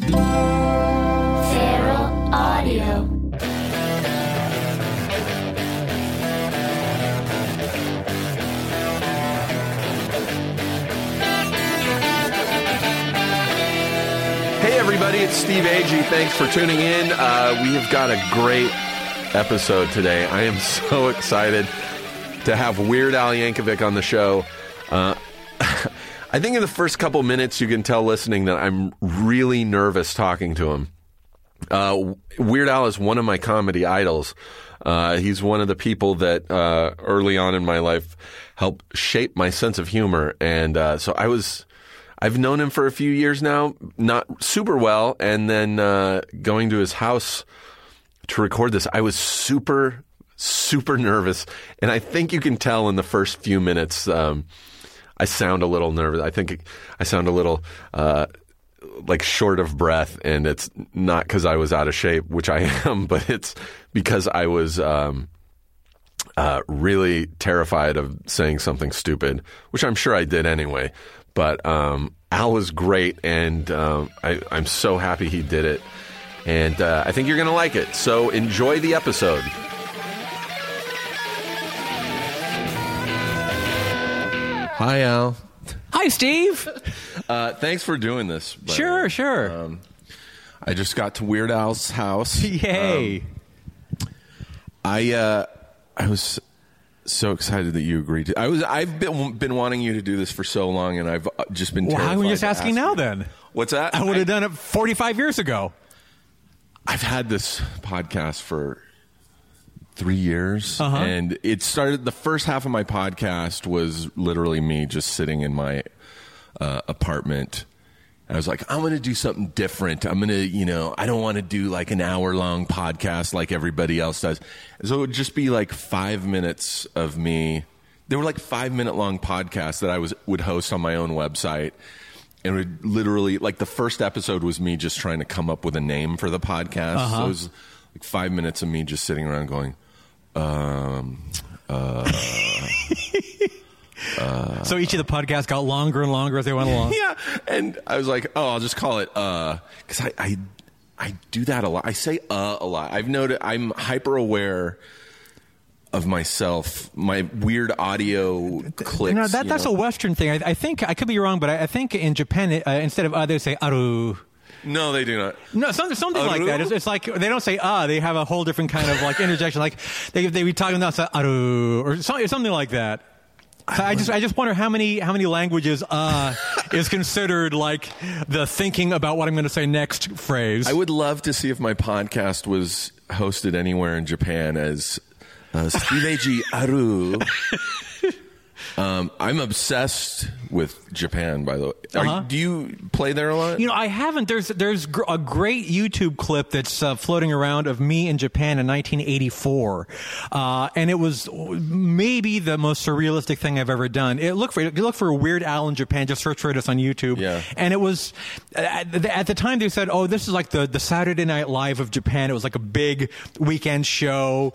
Feral Audio. Hey, everybody, it's Steve Agee. Thanks for tuning in. Uh, we have got a great episode today. I am so excited to have Weird Al Yankovic on the show. Uh, I think in the first couple minutes, you can tell listening that I'm really nervous talking to him. Uh, Weird Al is one of my comedy idols. Uh, he's one of the people that uh, early on in my life helped shape my sense of humor, and uh, so I was. I've known him for a few years now, not super well, and then uh, going to his house to record this, I was super, super nervous, and I think you can tell in the first few minutes. Um, I sound a little nervous. I think I sound a little uh, like short of breath, and it's not because I was out of shape, which I am, but it's because I was um, uh, really terrified of saying something stupid, which I'm sure I did anyway. But um, Al was great, and um, I, I'm so happy he did it. And uh, I think you're going to like it. So enjoy the episode. Hi, Al. Hi, Steve. Uh, thanks for doing this. by the Sure, way. sure. Um, I just got to Weird Al's house. Yay. Um, I uh, I was so excited that you agreed to. I was I've been been wanting you to do this for so long, and I've uh, just been. Telling Why terrified you just to asking ask now you. then? What's that? I would have done it 45 years ago. I've had this podcast for three years, Uh-huh. and it started. The first half of my podcast was literally me just sitting in my uh, apartment. I was like, I'm going to do something different. I'm going to, you know, I don't want to do like an hour long podcast like everybody else does. So it would just be like five minutes of me. There were like five minute long podcasts that I was would host on my own website. And it would literally, like the first episode was me just trying to come up with a name for the podcast. So it was like five minutes of me just sitting around going, um, So each of the podcasts got longer and longer as they went along. yeah. And I was like, oh, I'll just call it uh, because I, I I do that a lot. I say uh a lot. I've noted I'm hyper aware of myself, my weird audio clicks. No, that, that's know. a Western thing. I, I think I could be wrong, but I, I think in Japan, uh, instead of uh, they say aru. No, they do not. No, something, something like that. It's, it's like they don't say ah. They have a whole different kind of like interjection. Like they they be talking about aru or something, something like that. So I just I just wonder how many how many languages uh is considered like the thinking about what I'm going to say next phrase. I would love to see if my podcast was hosted anywhere in Japan as uh, Steve Aru. Um, I'm obsessed with Japan, by the way. Are, Uh-huh. Do you play there a lot? You know, I haven't. There's there's gr- a great YouTube clip that's uh, floating around of me in Japan in 1984, uh, and it was maybe the most surrealistic thing I've ever done. It look for it, look for Weird Al in Japan. Just search for this on YouTube. Yeah. And it was at the, at the time they said, "Oh, this is like the the Saturday Night Live of Japan." It was like a big weekend show.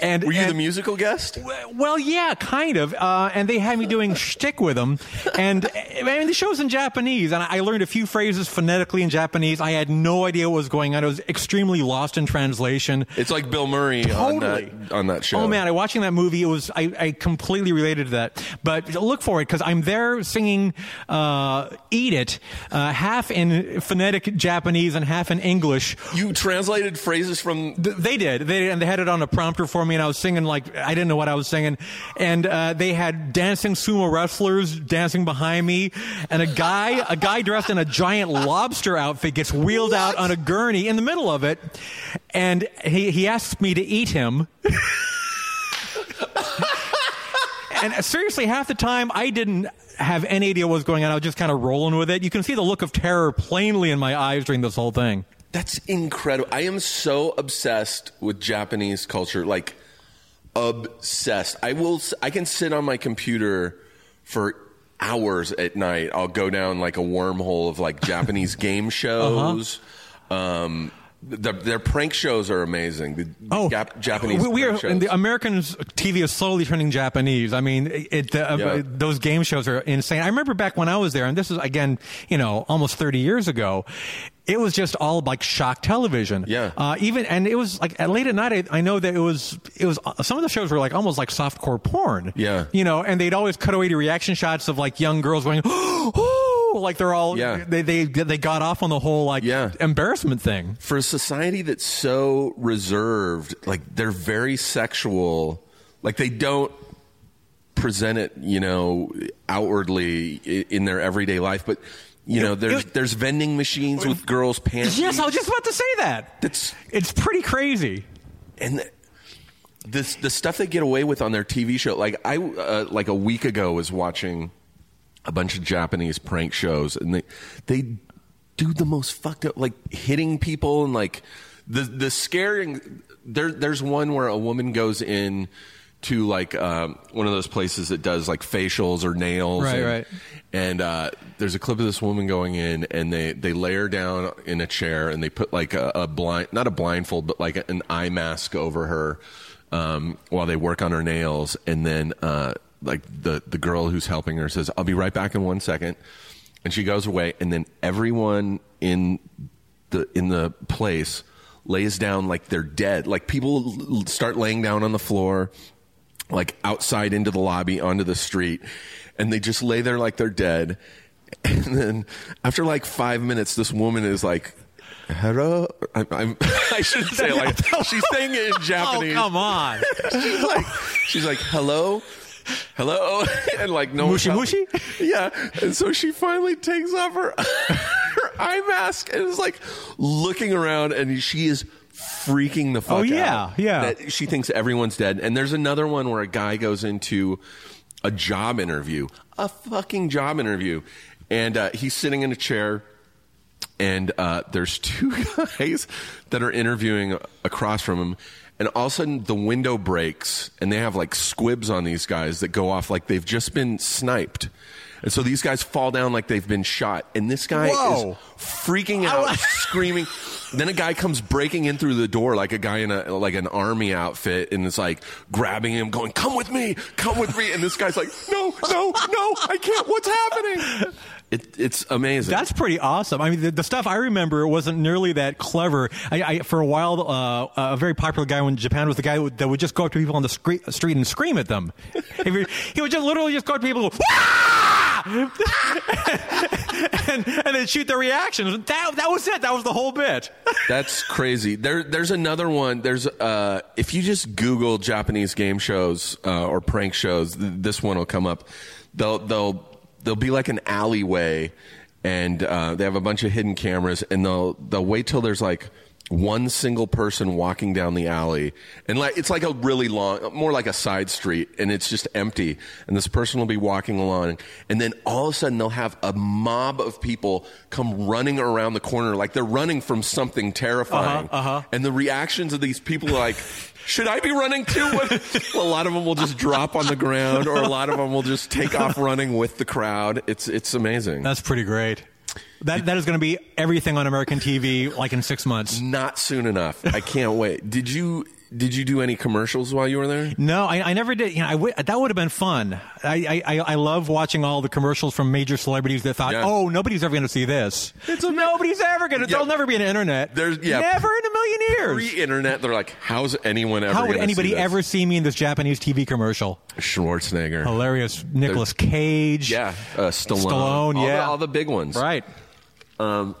And Were you and- the musical guest? well, yeah, kind of. Uh, and they had me doing shtick with them. And I mean, the show's in Japanese, and I learned a few phrases phonetically in Japanese. I had no idea what was going on. I was extremely lost in translation. It's like Bill Murray Totally. on that on that show. Oh man, I watching that movie. It was I, I completely related to that. But look for it because I'm there singing uh, "Eat It," uh, half in phonetic Japanese and half in English. You translated phrases from. Th- They did. They and they had it on a prompter for me, and I was singing like I didn't know what I was singing. And uh, they had dancing sumo wrestlers dancing behind me, and a guy, a guy dressed in a giant lobster outfit, gets wheeled out on a gurney in the middle of it, and he he asks me to eat him. and seriously, half the time I didn't have any idea what was going on. I was just kind of rolling with it. You can see the look of terror plainly in my eyes during this whole thing. That's incredible. I am so obsessed with Japanese culture, like obsessed. I will. I can sit on my computer for hours at night. I'll go down like a wormhole of like Japanese game shows. Um, the, their prank shows are amazing. The Oh, Jap- Japanese We, we are, shows. and the Americans' TV is slowly turning Japanese. I mean, it, uh, Yeah. those game shows are insane. I remember back when I was there, and this is again, you know, almost 30 years ago. It was just all like shock television. Yeah. Uh, even and it was like at late at night. I, I know that it was it was uh, some of the shows were like almost like softcore porn. Yeah. You know, and they'd always cut away to reaction shots of like young girls going, like they're all Yeah. they they they got off on the whole like Yeah. embarrassment thing. for a society that's so reserved, like they're very sexual, like they don't present it, you know, outwardly in their everyday life, but you know, there's it- there's vending machines with girls' pants. Yes, I was just about to say that. That's It's pretty crazy. and the, this the stuff they get away with on their TV show. Like I uh, like a week ago was watching a bunch of Japanese prank shows, and they they do the most fucked up, like hitting people and like the the scaring. There there's one where a woman goes in to like um, one of those places that does like facials or nails, Right, and, right. and uh, there's a clip of this woman going in, and they they lay her down in a chair, and they put like a, a blind, not a blindfold, but like an eye mask over her um, while they work on her nails, and then uh, like the the girl who's helping her says, "I'll be right back in one second. and she goes away, and then everyone in the in the place lays down like they're dead. Like people start laying down on the floor like outside into the lobby onto the street and they just lay there like they're dead. And then after like five minutes this woman is like hello? I'm, I'm, i shouldn't say like she's saying it in japanese Oh, come on. she's like she's like hello? Hello? And like no Mushy mushy? yeah. And so she finally takes off her her eye mask and is like looking around and she is freaking the fuck out. Oh, yeah, out yeah. that she thinks everyone's dead and there's another one where a guy goes into a job interview a fucking job interview and uh, he's sitting in a chair and uh, there's two guys that are interviewing across from him and all of a sudden the window breaks and they have like squibs on these guys that go off like they've just been sniped and so these guys fall down like they've been shot and this guy Whoa. is freaking out screaming then a guy comes breaking in through the door like a guy in a like an army outfit and is like grabbing him going come with me come with me and this guy's like no no no i can't what's happening it, it's amazing That's pretty awesome. I mean, the, the stuff I remember wasn't nearly that clever. I, I for a while, uh, a very popular guy in Japan was the guy that would just go up to people on the scre- street and scream at them. He would- just literally just go up to people and go, "Wah!" and, and then shoot the reactions. That, that was it. That was the whole bit. That's crazy. There, there's another one. There's uh, if you just Google Japanese game shows uh, or prank shows, th- this one will come up. They'll they'll they'll be like an alleyway, and uh, they have a bunch of hidden cameras, and they'll they'll wait till there's like one single person walking down the alley, and like it's like a really long, more like a side street, and it's just empty, and this person will be walking along, and then all of a sudden they'll have a mob of people come running around the corner like they're running from something terrifying, uh-huh. uh-huh. and the reactions of these people are like. Should I be running too? A lot of them will just drop on the ground, or a lot of them will just take off running with the crowd. It's it's amazing. That's pretty great. That that is going to be everything on American TV like in six months. Not soon enough. I can't wait. Did you did you do any commercials while you were there? No, I, I never did. You know, I w- that would have been fun. I, I, I love watching all the commercials from major celebrities that thought, Yeah. oh, nobody's ever going to see this. It's a- nobody's ever going to. Yeah. There'll never be an internet. There's- yeah. never in a million years. Pre-internet, they're like, "How's anyone ever? How would anybody see ever see me in this Japanese TV commercial? Schwarzenegger, Hilarious. Nicolas Cage. yeah, uh, Stallone, Stallone, all the, yeah. all the big ones, Right. Um,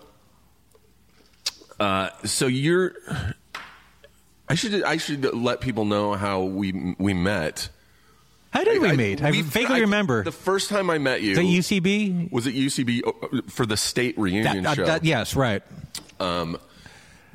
Uh, so you're. I should I should let people know how we we met. How did we I- meet? I vaguely I- remember. the first time I met you. That UCB? was it UCB uh, for the state reunion That- show? that- yes, right.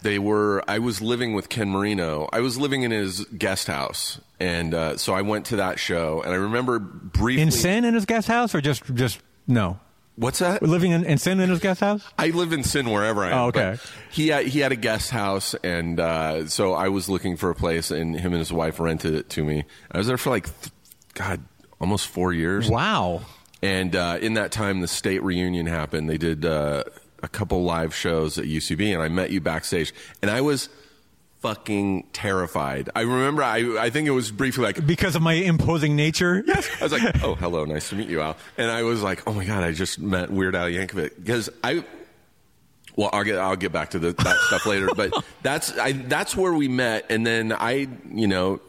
They were. I was living with Ken Marino. I was living in his guest house, and uh, so I went to that show. And I remember briefly. In Sin in his guest house, or just just no? What's that? Living in, in Sin in his guest house? I live in Sin wherever I am. Oh, okay. He had, he had a guest house, and uh, so I was looking for a place, and him and his wife rented it to me. I was there for like, th- God, almost four years. Wow. And uh, in that time, the state reunion happened. They did uh, a couple live shows at UCB, and I met you backstage, and I was fucking terrified. I remember, I I think it was briefly like, Because of my imposing nature? Yes. I was like, oh, hello, nice to meet you, Al. And I was like, oh my god, I just met Weird Al Yankovic because I. Well, I'll get I'll get back to the, that stuff later, but that's I, that's where we met, and then I, you know,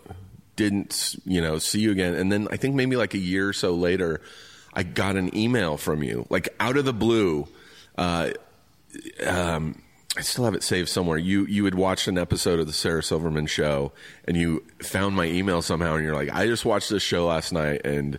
didn't you know see you again, and then I think maybe like a year or so later, I got an email from you, like out of the blue. Uh, um, I still have it saved somewhere. You you had watched an episode of the Sarah Silverman show, and you found my email somehow, and you're like, I just watched this show last night, and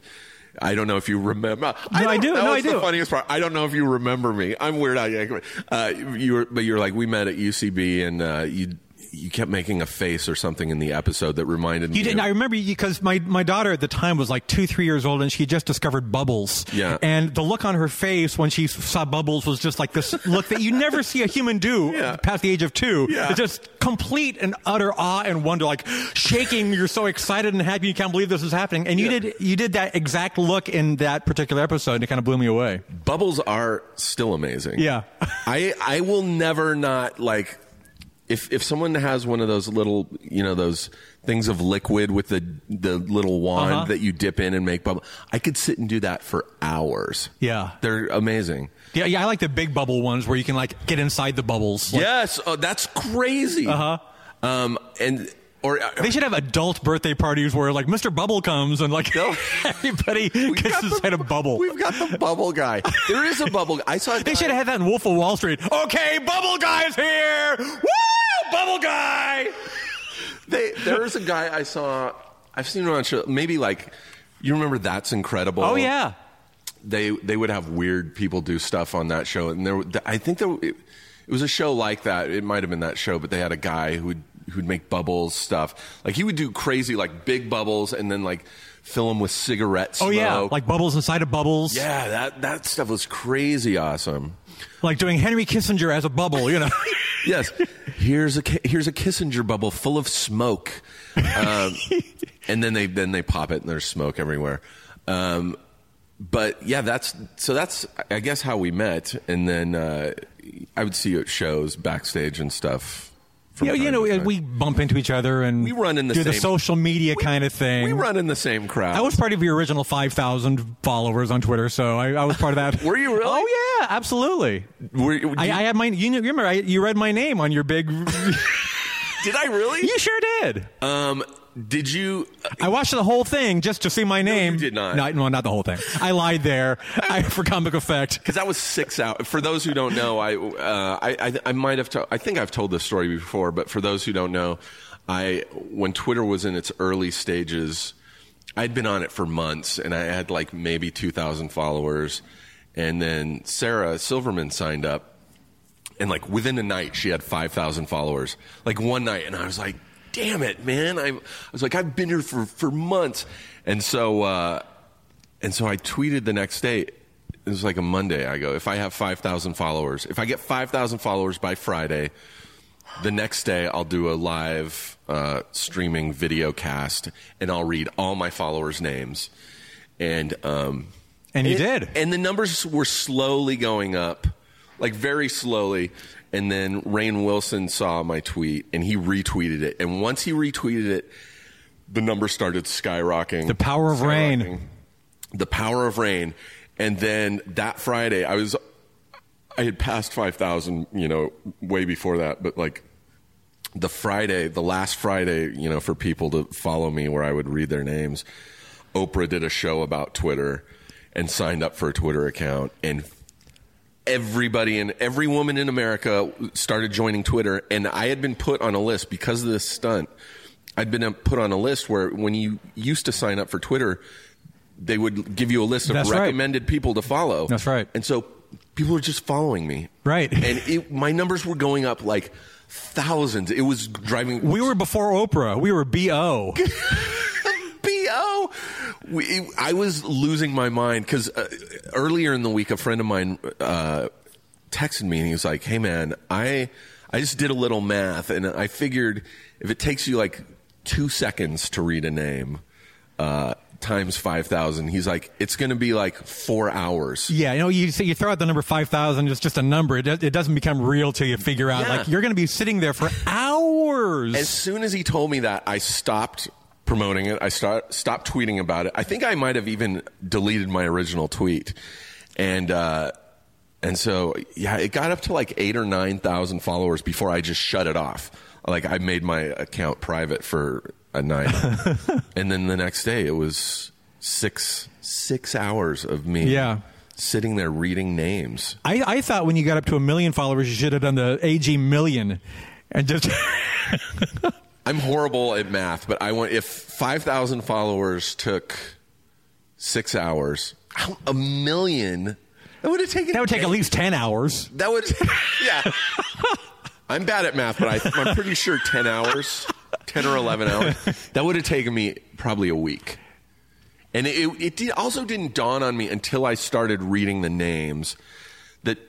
I don't know if you remember. No, I do. That No, was I the do. funniest part. I don't know if you remember me. I'm Weird. Uh, you were, but you're like, we met at UCB, and uh, you you kept making a face or something in the episode that reminded me. You didn't. of- I remember because my, my daughter at the time was like two, three years old, and she just discovered bubbles. Yeah. And the look on her face when she saw bubbles was just like this look that you never see a human do Yeah. past the age of two. Yeah. It's just complete and utter awe and wonder, like shaking. You're so excited and happy you can't believe this is happening. And you Yeah. did you did that exact look in that particular episode, and it kind of blew me away. Bubbles are still amazing. Yeah. I I will never not like if if someone has one of those little you know those things of liquid with the the little wand Uh-huh. that you dip in and make bubble. I could sit and do that for hours. Yeah. They're amazing. Yeah, yeah. I like the big bubble ones where you can like get inside the bubbles. Like, yes, oh, that's crazy. Uh-huh. Um, and or uh, They should have adult birthday parties where like Mr. Bubble comes and like No. everybody gets got the- inside a bubble. We've got the bubble guy. There is a bubble. Guy. I saw. They should have had that in Wolf of Wall Street. Okay, Bubble Guy's here. Woo! Bubble Guy. They, there is a guy I saw. I've seen him on show. Maybe like you remember that's incredible. Oh yeah. they they would have weird people do stuff on that show, and there I think there it, it was a show like that. It might have been that show, but they had a guy who would who'd make bubbles stuff. Like he would do crazy like big bubbles, and then like fill them with cigarette smoke. Oh yeah. Like bubbles inside of bubbles. yeah, that that stuff was crazy awesome. Like doing Henry Kissinger as a bubble. You know. Yes, here's a here's a Kissinger bubble full of smoke, um, and then they then they pop it and there's smoke everywhere. Um, but yeah, that's so that's I guess how we met, and then uh, I would see you at shows backstage and stuff. From yeah. You know, we bump into each other and We run in the do the social media We- kind of thing. we run in the same crowd. I was part of your original 5,000 followers on Twitter, so I, I was part of that. Were you really? Oh, yeah, absolutely. Were- do I, you- I had my, you, you remember, I, you read my name on your big. did I really? you sure did. Um, did you? I watched the whole thing just to see my name. you did not. No, no, not the whole thing. I lied there I, for comic effect. because that was six out. For those who don't know, I uh, I, I I might have. To, I think I've told this story before, but for those who don't know, I when Twitter was in its early stages, I'd been on it for months, and I had like maybe two thousand followers, and then Sarah Silverman signed up, and like within a night she had 5000 followers like one night and i was like damn it man. I, I was like i've been here for, for months. And so uh, and so i tweeted the next day. It was like a monday. I go if i have 5000 followers if i get 5000 followers by friday the next day i'll do a live uh, streaming video cast and i'll read all my followers names. And um, And you it- did. and the numbers were slowly going up, like very slowly. And then Rainn Wilson saw my tweet and he retweeted it. And once he retweeted it, the numbers started skyrocketing. The power of rain. The power of rain. And then that Friday, I was, I had passed 5,000, you know, way before that, but like the Friday, the last Friday, you know, for people to follow me where I would read their names, Oprah did a show about Twitter and signed up for a Twitter account and everybody and every woman in America started joining Twitter and I had been put on a list because of this stunt. I'd been uh, put on a list where when you used to sign up for Twitter, they would give you a list of That's right. recommended people to follow. That's right. And so people were just following me. Right. And it, my numbers were going up like thousands. It was driving. We were before Oprah. We were bo. bo. We, I was losing my mind because uh, earlier in the week, a friend of mine uh, texted me and he was like, "Hey man, I I just did a little math and I figured if it takes you like two seconds to read a name." Uh, times 5,000. He's like, it's going to be like four hours. Yeah, you know, you say you throw out the number 5,000, it's just a number. It, it doesn't become real till you figure out, Yeah. like, you're going to be sitting there for hours. As soon as he told me that, I stopped promoting it. I start, stopped tweeting about it. I think I might have even deleted my original tweet. And, uh, and so, yeah, it got up to like eight or 9,000 followers before I just shut it off. Like, I made my account private for a night. and then the next day, it was six, six hours of me Yeah. sitting there reading names. I, I thought when you got up to a million followers, you should have done the AG million and just. I'm horrible at math, but I want if 5,000 followers took six hours, a million. That would have taken. that would take at least 10 hours. That would. Yeah. I'm bad at math, but I, I'm pretty sure 10 hours, 10 or 11 hours. That would have taken me probably a week. And it, it did, also didn't dawn on me until I started reading the names that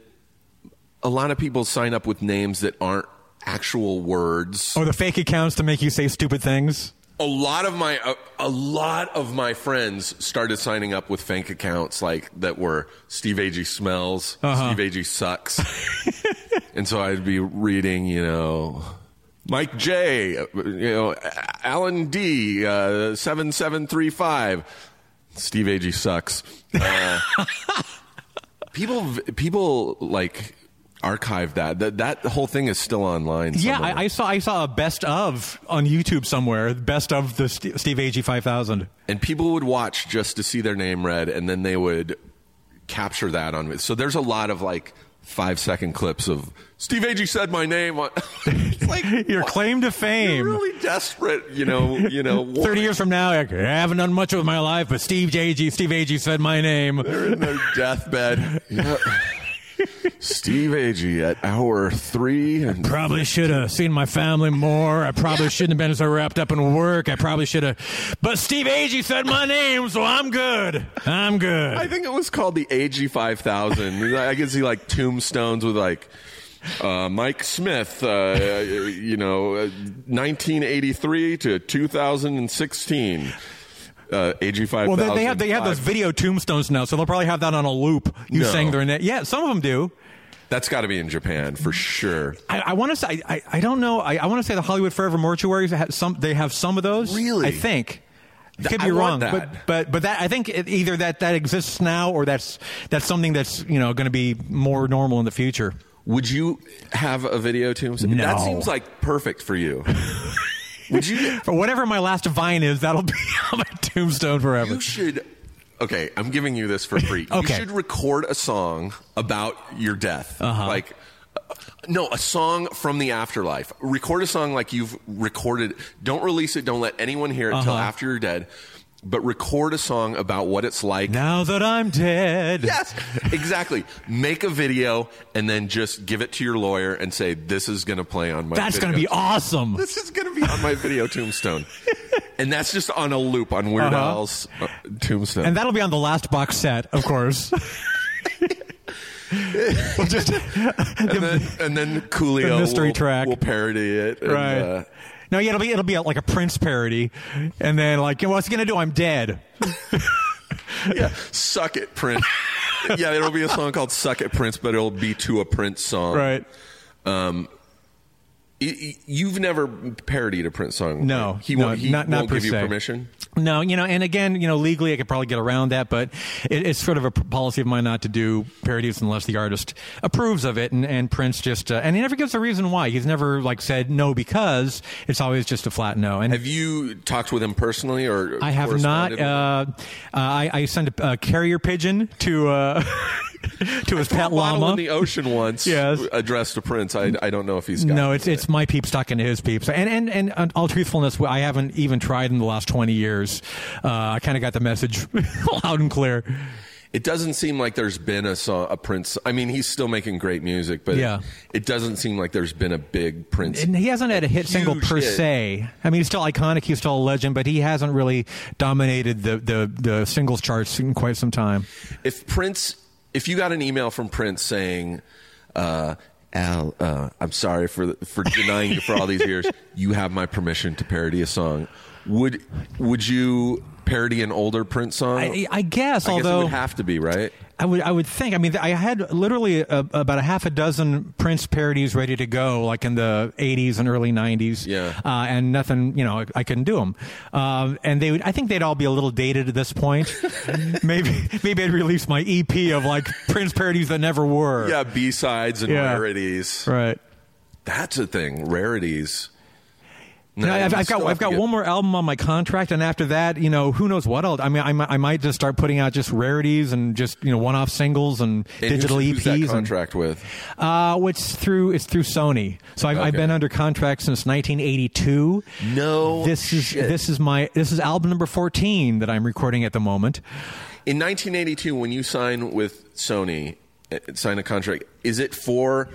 a lot of people sign up with names that aren't actual words. Or the fake accounts to make you say stupid things. a lot of my a, a lot of my friends started signing up with fake accounts like that were Steve Agee smells, Uh-huh. Steve Agee sucks, and so I'd be reading, you know. Mike J, uh, you know, Alan D, uh, seven seven three five. Steve Agee sucks. Uh, people, people like archive that. That that whole thing is still online. Yeah. I, I saw I saw a best of on YouTube somewhere. Best of the St- Steve Agee 5000. and people would watch just to see their name read and then they would capture that on so there's a lot of like five second clips of steve agee said my name on it's like Your what? claim to You're fame. really desperate you know you know 30 years from now, I haven't done much with my life, but Steve Agee, Steve Agee said my name. they're in their deathbed yeah. Steve agee at hour three and Probably should have seen my family more. I probably shouldn't have been so wrapped up in work. I probably should have. But Steve Agee said my name, so I'm good. I'm good. i think it was called the ag 5000 i can see like tombstones with like uh, Mike Smith, uh, you know, uh, 1983 to 2016. Uh, AG 5000. well, they, they have they have those video tombstones now, so they'll probably have that on a loop. You No. saying their name? Yeah, some of them do. That's got to be in Japan for sure. I, I want to say I, I don't know. I, I want to say the Hollywood Forever mortuaries have some. They have some of those. Really? I think. Th- Could be wrong, but but but that I think it, either that that exists now or that's that's something that's you know going to be more normal in the future. Would you have a video tombstone? No. That seems like perfect for you. Would you? For whatever my last vine is, that'll be on my tombstone forever. You should. Okay, I'm giving you this for free. Okay. You should record a song about your death. Uh-huh. Like, uh, no, a song from the afterlife. Record a song like you've recorded. Don't release it. Don't let anyone hear it until Uh-huh. after you're dead. But record a song about what it's like now that I'm dead. Yes, exactly. Make a video and then just give it to your lawyer and say, "This is going to play on my." That's going to be awesome. This is going to be on my video tombstone, and that's just on a loop on Weird Uh-huh. Al's uh, tombstone. And that'll be on the last box set, of course. we'll just, and then, and then Coolio The mystery will, track. will parody it. and, right. uh, no, yeah, it'll be it'll be like a Prince parody, and then like, what's he gonna do? I'm dead. yeah, suck it, Prince. yeah, it'll be a song called "Suck It, Prince," but it'll be to a Prince song. Right. Y- You've never parodied a Prince song. No, right? he no, won't. He not- not won't give you permission. No, you know, and again, you know, legally I could probably get around that, but it, it's sort of a policy of mine not to do parodies unless the artist approves of it. And, and Prince just, uh, and he never gives a reason why. He's never like said no because it's always just a flat no. And Have you talked with him personally, or I have not. corresponded with him? Uh, uh, I, I sent a, a carrier pigeon to uh, to his pet llama. in the ocean once Yes. addressed to Prince. I, I don't know if he's got No, it it's my peeps stuck into his peeps, and and and uh, all truthfulness, I haven't even tried in the last twenty years. Uh, I kind of got the message loud and clear. it doesn't seem like there's been a song, a Prince. I mean, he's still making great music, but Yeah. it, it doesn't seem like there's been a big Prince. And he hasn't had a hit single per hit. se. I mean, he's still iconic. He's still a legend, but he hasn't really dominated the, the, the singles charts in quite some time. if Prince, if you got an email from Prince saying, uh, "Al, uh, I'm sorry for for denying you for all these years. You have my permission to parody a song." Would would you parody an older Prince song? I, I guess, I guess it would have to be right. I would, I would think. I mean, I had literally a, about a half a dozen Prince parodies ready to go, like in the '80s and early '90s. Yeah. Uh, and nothing, you know, I, I couldn't do them. Um, and they, would, I think they'd all be a little dated at this point. maybe, maybe I'd release my EP of like Prince parodies that never were. Yeah, B sides and Yeah. rarities. Right. That's a thing. Rarities. No, I've, I've got I've got one more album on my contract, and after that, you know, who knows what else? I mean, I, might- I might just start putting out just rarities and just you know one-off singles and, And digital who's, EPs. Who's that and- contract with? Uh, it's through it's through Sony. So I've, I've been under contract since 1982. No. This is shit. this is my this is album number 14 that I'm recording at the moment. In 1982, when you sign with Sony, uh, sign a contract, is it for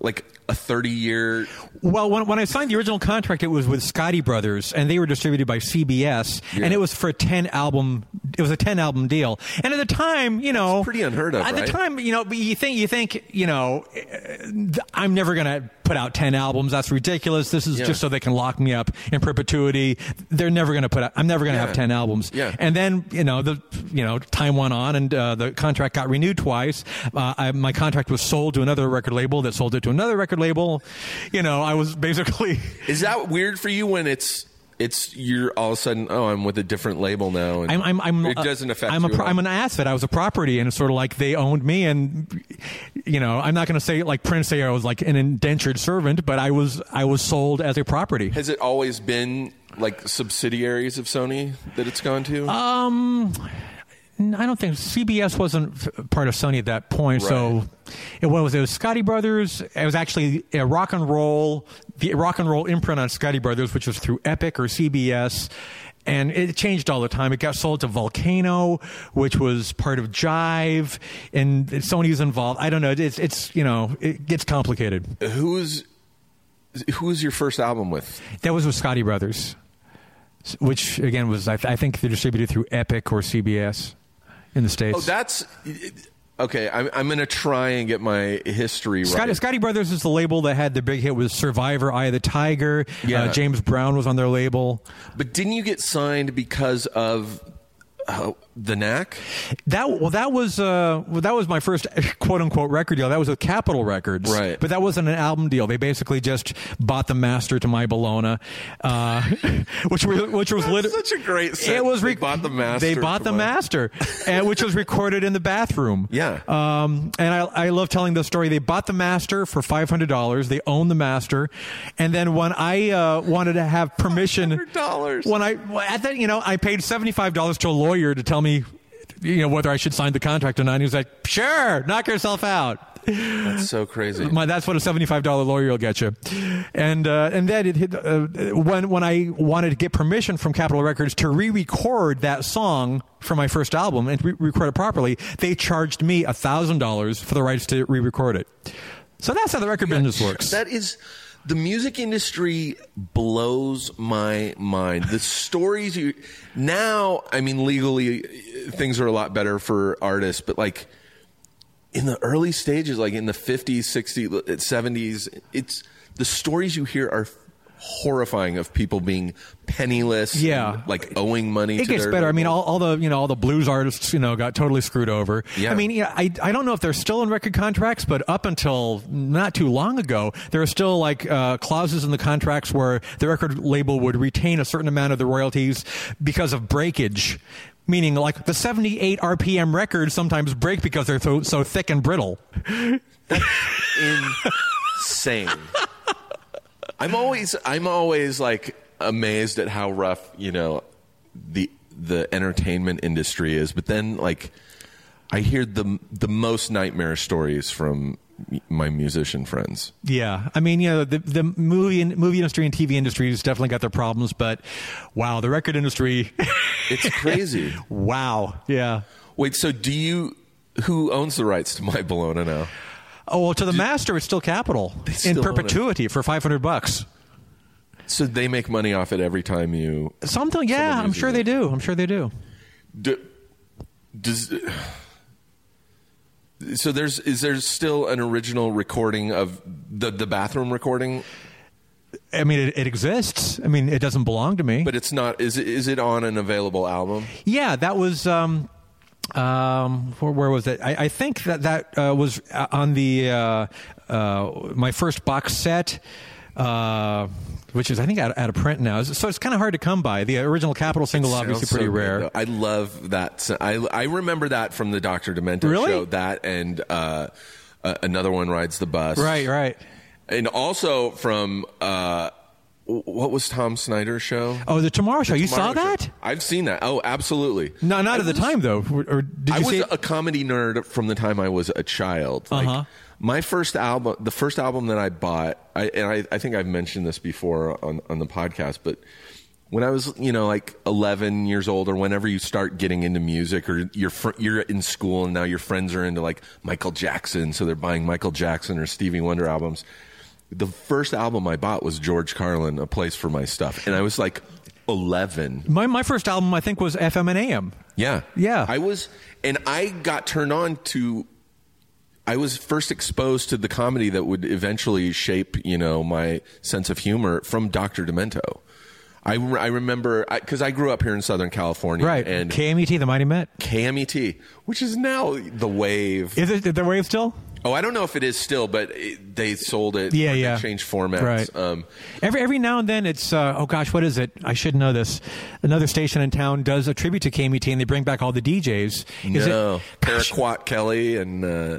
like a 30 year? Well, when, when I signed the original contract, it was with Scotti Brothers, and they were distributed by CBS, Yeah. and it was for a 10 album. It was a 10 album deal, and at the time, you know, pretty unheard of, At right? the time, you know, you think you think you know, uh, I'm never gonna put out 10 albums. That's ridiculous. This is Yeah. just so they can lock me up in perpetuity. They're never gonna put out. I'm never gonna Yeah. have 10 albums. Yeah. And then you know the you know time went on, and uh, the contract got renewed twice. Uh, I, my contract was sold to another record label that sold it to another record label. You know, I was basically. Is that weird for you when it's it's you're all of a sudden oh I'm with a different label now and I'm, I'm, I'm, it doesn't affect I'm, you a, all? I'm an asset. I was a property, and it's sort of like they owned me. And you know, I'm not going to say like Prince say I was like an indentured servant, but I was I was sold as a property. Has it always been like subsidiaries of Sony that it's gone to? Um, I don't think CBS wasn't part of Sony at that point. So it was it was Scotti Brothers. It was actually a rock and roll the rock and roll imprint on Scotti Brothers, which was through Epic or CBS. And it changed all the time. It got sold to Volcano, which was part of Jive, and Sony's involved. I don't know. It's it's you know it gets complicated. who's who's your first album with? That was with Scotti Brothers, which again was I, th- I think they're distributed through Epic or CBS in the states. Oh, that's okay. I'm I'm gonna try and get my history Scotti, right. Scotti Brothers is the label that had the big hit with Survivor, Eye of the Tiger. Yeah. Uh, James Brown was on their label. But didn't you get signed because of uh, the knack? That well, that was uh, well, that was my first quote unquote record deal. That was with Capitol Records, Right. But that wasn't an album deal. They basically just bought the master to my Bologna, uh, which was which was lit- such a great It sentence. was They bought the master They bought the my- master, and, which was recorded in the bathroom. Yeah. Um, and I, I love telling the story. They bought the master for five hundred dollars. They own the master, and then when I uh, wanted to have permission, $500. when I at that you know I paid seventy five dollars to a lawyer to tell me, you know, whether I should sign the contract or not. And he was like, "Sure, knock yourself out." That's so crazy. My, that's what a seventy-five dollar lawyer will get you, and uh, and then it hit, uh, when when I wanted to get permission from Capitol Records to re-record that song for my first album and re- record it properly, they charged me thousand dollars for the rights to re-record it. So that's how the record business works. That is the music industry blows my mind. The stories you now, I mean, legally uh, things are a lot better for artists, but like in the early stages, like in the 50s, 60s, 70s, it's the stories you hear are horrifying of people being penniless, Yeah. like owing money. it to gets better. I mean, all, all the you know all the blues artists you know got totally screwed over. Yeah. I mean, yeah, I I don't know if they're still in record contracts, but up until not too long ago, there are still like uh, clauses in the contracts where the record label would retain a certain amount of the royalties because of breakage. Meaning, like the 78 RPM records sometimes break because they're so, so thick and brittle. insane. I'm always I'm always like amazed at how rough, you know, the the entertainment industry is, but then like I hear the the most nightmare stories from my musician friends. Yeah, I mean, you know, the the movie movie industry and TV industry has definitely got their problems, but wow, the record industry, It's crazy. wow, yeah. Wait, so do you who owns the rights to my Bologna now? Oh, well, to the master, it's still Capitol in still it. perpetuity for 500 bucks. So they make money off it every time you. Something, yeah, I'm sure it. they do. I'm sure they do. Do, does so? There's is there still an original recording of the the bathroom recording, I mean, it, it exists. I mean, it doesn't belong to me. but it's not. Is it, is it on an available album? Yeah, that was. Um, um, where, where was it? I, I think that that uh, was uh, on the uh, uh, my first box set. Uh, which is, I think, out, out of print now. So it's kind of hard to come by. The original Capitol single, obviously, Sounds so pretty good, rare. I love that. I, I remember that from the Doctor Demento Really? show. That and uh, uh, another one rides the bus. Right, right. and also from uh, what was Tom Snyder's show? Oh, the Tomorrow Show. you saw Show. that? I've seen that. Oh, absolutely. No, not I at the time though. Or, or did I you was see? it? a comedy nerd from the time I was a child. Like, Uh-huh. My first album, the first album that I bought, I, and I, I think I've mentioned this before on, on the podcast, but when I was, you know, like 11 years old, or whenever you start getting into music, or you're fr- you're in school and now your friends are into like Michael Jackson, so they're buying Michael Jackson or Stevie Wonder albums. The first album I bought was George Carlin, "A Place for My Stuff," and I was like 11. my my first album, I think, was FM and AM. Yeah. Yeah. I was, and I got turned on to, I was first exposed to the comedy that would eventually shape, you know, my sense of humor from Dr. Demento. I, I remember, because I, grew up here in Southern California. Right. And KMET, the Mighty Met. KMET, which is now the wave. Is it the wave still? Oh, I don't know if it is still, but it, they sold it. Yeah, yeah. changed formats. Right. Um, Every every now and then, it's uh, oh gosh, what is it? I should know this. Another station in town does a tribute to KMET, and they bring back all the DJs. Is no. Paraquat Kelly and. Uh,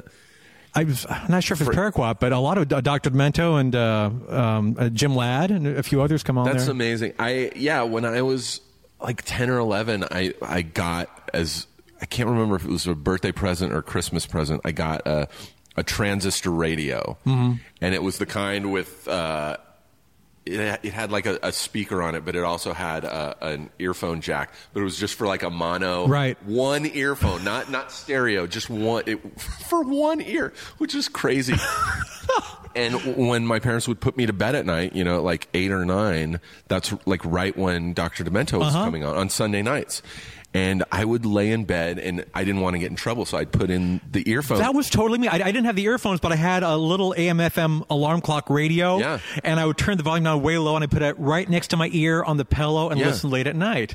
I was I'm not sure if it's Paraquat, but a lot of uh, Dr. Demento and uh, um, uh, Jim Ladd and a few others come on That's there. amazing. I yeah, when I was like ten or eleven, I I got as I can't remember if it was a birthday present or Christmas present. I got a a transistor radio, Mm-hmm. and it was the kind with. Uh, it, it had like a, a speaker on it, but it also had a, an earphone jack. But it was just for like a mono, Right. One earphone, not not stereo, just one it, for one ear, which is crazy. And when my parents would put me to bed at night, you know, like eight or nine, that's like right when Dr. Demento was coming on on Sunday nights. And I would lay in bed and I didn't want to get in trouble, so I'd put in the earphones. That was totally me. I, I didn't have the earphones, but I had a little AM/FM alarm clock radio. Yeah. And I would turn the volume down way low, and I put it right next to my ear on the pillow and Yeah. listen late at night.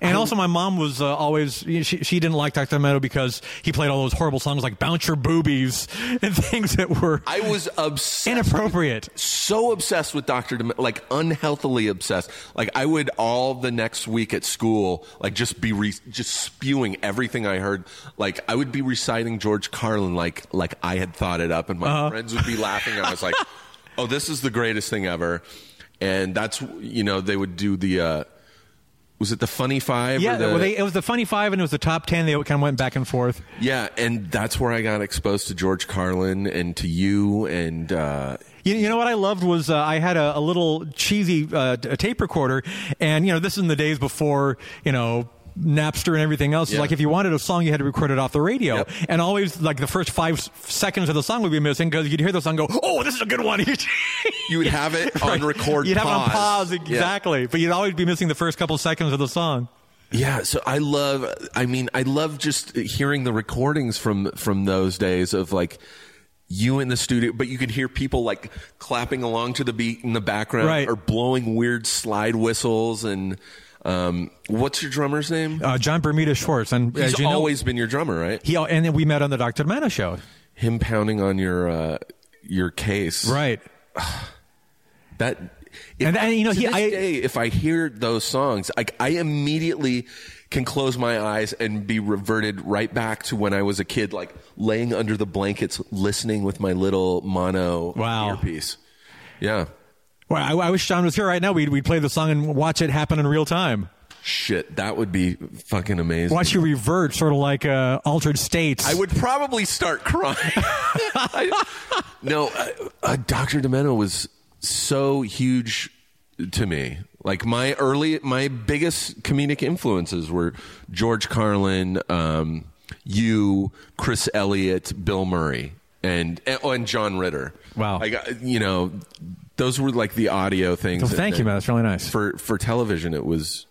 And also, my mom was uh, always she, she didn't like Dr. Meadow because he played all those horrible songs like "Bounce Your Boobies" and things that were I was obsessed. inappropriate. so obsessed with Dr. Dem- like unhealthily obsessed. Like I would all the next week at school, like just be re- just spewing everything I heard. Like I would be reciting George Carlin like like I had thought it up, and my Uh-huh. friends would be laughing. And I was like, "Oh, this is the greatest thing ever." And that's you know they would do the. Uh, was it the funny five? Yeah, the, well, they, it was the funny five and it was the top ten. They kind of went back and forth. yeah, and that's where I got exposed to George Carlin and to you and uh, You, you know what I loved was uh, I had a, a little cheesy uh, a tape recorder, and you know this is in the days before you know. Napster and everything else. Yeah. Like if you wanted a song, you had to record it off the radio, Yep. and always like the first five seconds of the song would be missing because you'd hear the song go, "Oh, this is a good one." you would have it on record. You'd have it on pause. pause Yeah. exactly, but you'd always be missing the first couple seconds of the song. Yeah, so I love. I mean, I love just hearing the recordings from from those days of like you in the studio, but you could hear people like clapping along to the beat in the background Right. or blowing weird slide whistles. And um, what's your drummer's name? Uh, Jon Bermuda Schwartz, and He's as you know, always been your drummer, right? he and then we met on the Dr. Demento show, Him pounding on your uh, your case, right? That. If, And- and, you know, he- this I- day, if I hear those songs, like I immediately can close my eyes and be reverted right back to when I was a kid, like laying under the blankets, listening with my little mono Wow. earpiece. Yeah, Well, I, I wish John was here right now. We'd we'd play the song and watch it happen in real time. shit, that would be fucking amazing. Watch you revert, sort of like uh, altered states. I would probably start crying. I- no, uh, uh, Dr. Demento was so huge to me. Like my early, my biggest comedic influences were George Carlin, um, you, Chris Elliott, Bill Murray, and and, oh, and John Ritter. Wow. I got you know, those were like the audio things. Well, that- thank you, man. That's really nice. For for television, it was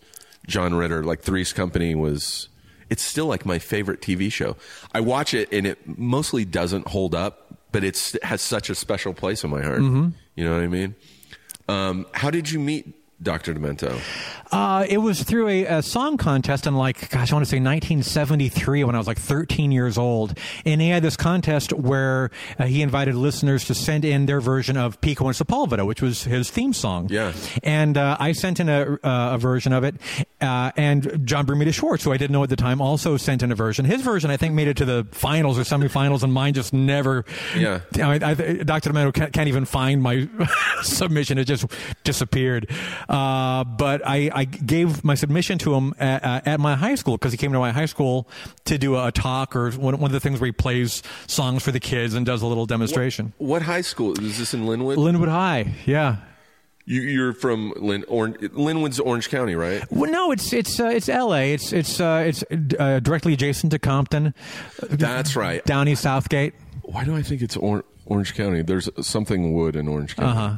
John Ritter. Like Three's Company was. It's still like my favorite TV show. I watch it and it mostly doesn't hold up, but it's it has such a special place in my heart. Mm-hmm. You know what I mean? Um, how did you meet Dr. Demento? Uh, it was through a, a song contest in like, gosh, I want to say 1973 when I was like 13 years old. And he had this contest where uh, he invited listeners to send in their version of Pico and Sepulveda, which was his theme song. Yeah. And uh, I sent in a, uh, a version of it. Uh, and Jon Bermuda Schwartz, who I didn't know at the time, also sent in a version. His version, I think, made it to the finals or semifinals, and mine just never. Yeah. I mean, I, Dr. Demento can't, can't even find my submission. It just disappeared. Uh, but I, I gave my submission to him at, at my high school because he came to my high school to do a, talk or one, one of the things where he plays songs for the kids and does a little demonstration. What high school is this in Lynwood? Lynwood High, yeah. You, you're from Lin, Orange, Lynwood's Orange County, right? Well, no, it's it's uh, it's L.A. It's it's uh, it's uh, directly adjacent to Compton, That's right. down East Southgate. Why do I think it's or- Orange County? There's something wood in Orange County. Uh-huh.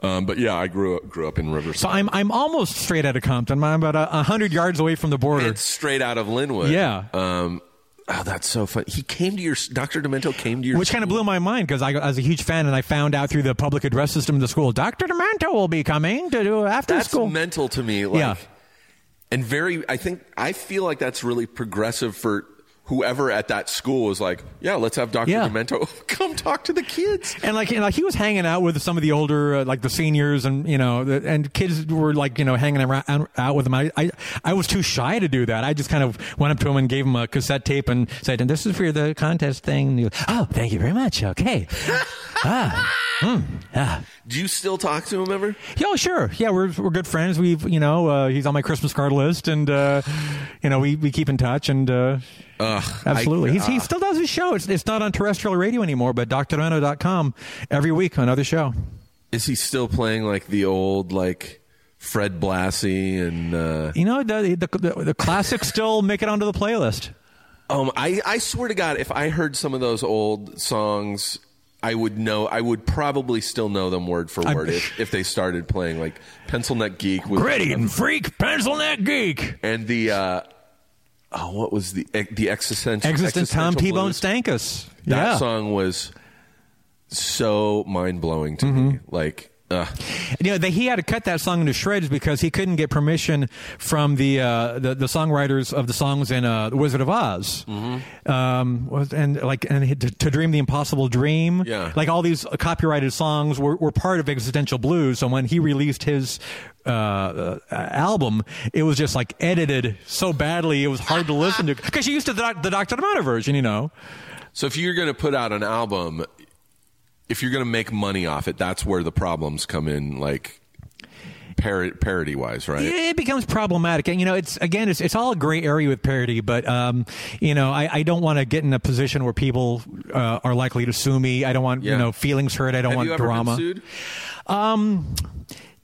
Um, but yeah, I grew up grew up in Riverside. So I'm I'm almost straight out of Compton. I'm about a, a hundred yards away from the border. It's straight out of Lynwood. Yeah. Um, oh, that's so fun. He came to your Dr. Demento came to your Which kind of blew my mind because I, I was a huge fan, and I found out through the public address system of the school, Dr. Demento will be coming to do after That's school. mental to me. Like, Yeah. And very, I think, I feel like that's really progressive for whoever at that school was like, yeah, let's have Dr. Yeah. Demento come talk to the kids. and like, and like he was hanging out with some of the older, uh, like the seniors, and you know, the, and kids were like, you know, hanging around out with him. I, I, I was too shy to do that. I just kind of went up to him and gave him a cassette tape and said, "And this is for the contest thing." And he goes, oh, thank you very much. Okay. ah. Hmm. Ah. Do you still talk to him ever? Yeah, oh, sure. Yeah, we're we're good friends. We've you know uh, he's on my Christmas card list, and uh, you know we, we keep in touch, and uh, absolutely. I- He's, he uh, still does his show. It's it's not on terrestrial radio anymore, but drdemento.com every week another show. Is he still playing like the old, like, Fred Blassie and, uh, You know the the, the, the classics still make it onto the playlist. Um, I, I swear to God, if I heard some of those old songs, I would know. I would probably still know them word for word if, if they started playing like Pencil Neck Geek was Gritty and freak, pencil neck geek, and the uh, oh, what was the the existential existent Tom T Bone? Stankus. That yeah. song was so mind blowing to Mm-hmm. me. Like, uh, You know, they, he had to cut that song into shreds because he couldn't get permission from the uh, the, the songwriters of the songs in uh, The Wizard of Oz. Mm-hmm. Um, and like and to, to Dream the Impossible Dream. Yeah. Like all these copyrighted songs were, were part of existential blues. So when he released his uh, uh, album, it was just like edited so badly it was hard to listen to because you used to the, the Dr. Demento version, you know. so if you're going to put out an album, if you're going to make money off it, that's where the problems come in. Like. Par- parody wise, right? it becomes problematic and you know it's again it's, it's all a gray area with parody but um, you know i, I don't want to get in a position where people uh, are likely to sue me i don't want Yeah. you know feelings hurt i don't Have want drama sued?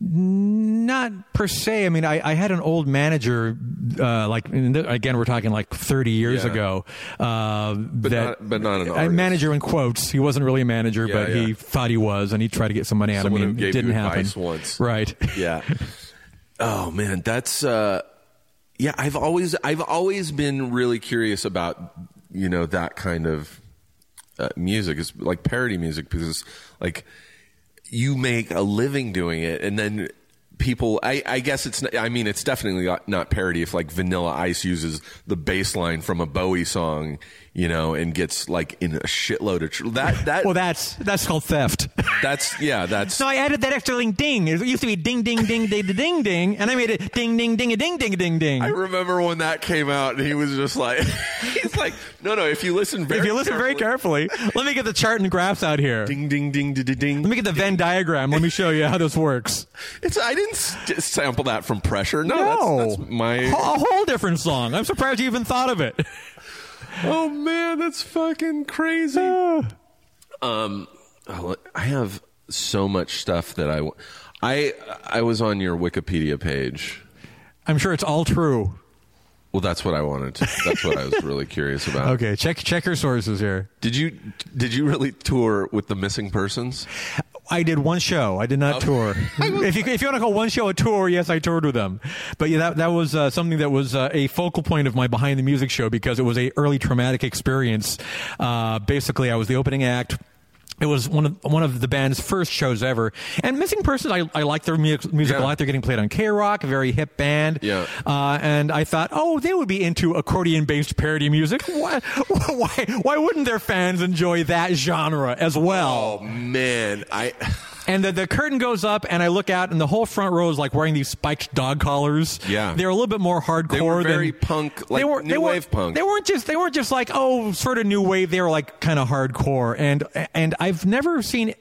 Not per se i mean i, I had an old manager uh, like again we're talking like 30 years Yeah. ago uh, but that not- but not an a manager in quotes he wasn't really a manager Yeah, but yeah. he thought he was and he tried to get some money out Someone of me it didn't happen once. right yeah. Oh man, that's uh yeah, I've always I've always been really curious about you know that kind of uh, music is like parody music because like you make a living doing it and then people I, I guess it's I mean it's definitely not- parody if like Vanilla Ice uses the bass line from a Bowie song you know and gets like in a shitload of tr- that that well that's that's called theft that's yeah that's So I added that extra link ding. It used to be ding ding ding ding ding ding, and I made it ding ding ding a ding ding ding ding. I remember when that came out, and he was just like, he's like, no, no. If you listen very, if you listen very carefully, let me get the chart and graphs out here. ding, ding, ding, ding, ding. Let me get the Venn diagram. Let me show you how this works. It's I didn't s- sample that from Pressure. No, No, That's, that's my. a whole different song. I'm surprised you even thought of it. Oh man, that's fucking crazy. Um, oh, I have so much stuff that I, I, I was on your Wikipedia page. I'm sure it's all true. Well, that's what I wanted. To, that's what I was really curious about. Okay, check check your sources here. Did you did you really tour with the missing persons? I did one show. I did not tour. if you if you want to call one show a tour, yes, I toured with them. But yeah, that that was uh, something that was uh, a focal point of my behind the music show because it was a early traumatic experience. Uh, basically, I was the opening act. It was one of one of the band's first shows ever. And Missing Persons, I, I like their mu- music Yeah. a lot. They're getting played on K Rock, a very hip band. Yeah. Uh, and I thought, oh, they would be into accordion based parody music. Why, why, why wouldn't their fans enjoy that genre as well? Oh man, I And the, the curtain goes up, and I look out, and the whole front row is like wearing these spiked dog collars. Yeah. they're a little bit more hardcore. They were very than, punk, like they were, new they wave weren't, punk. They weren't just they weren't just like oh sort of new wave. They were like kind of hardcore. And and I've never seen,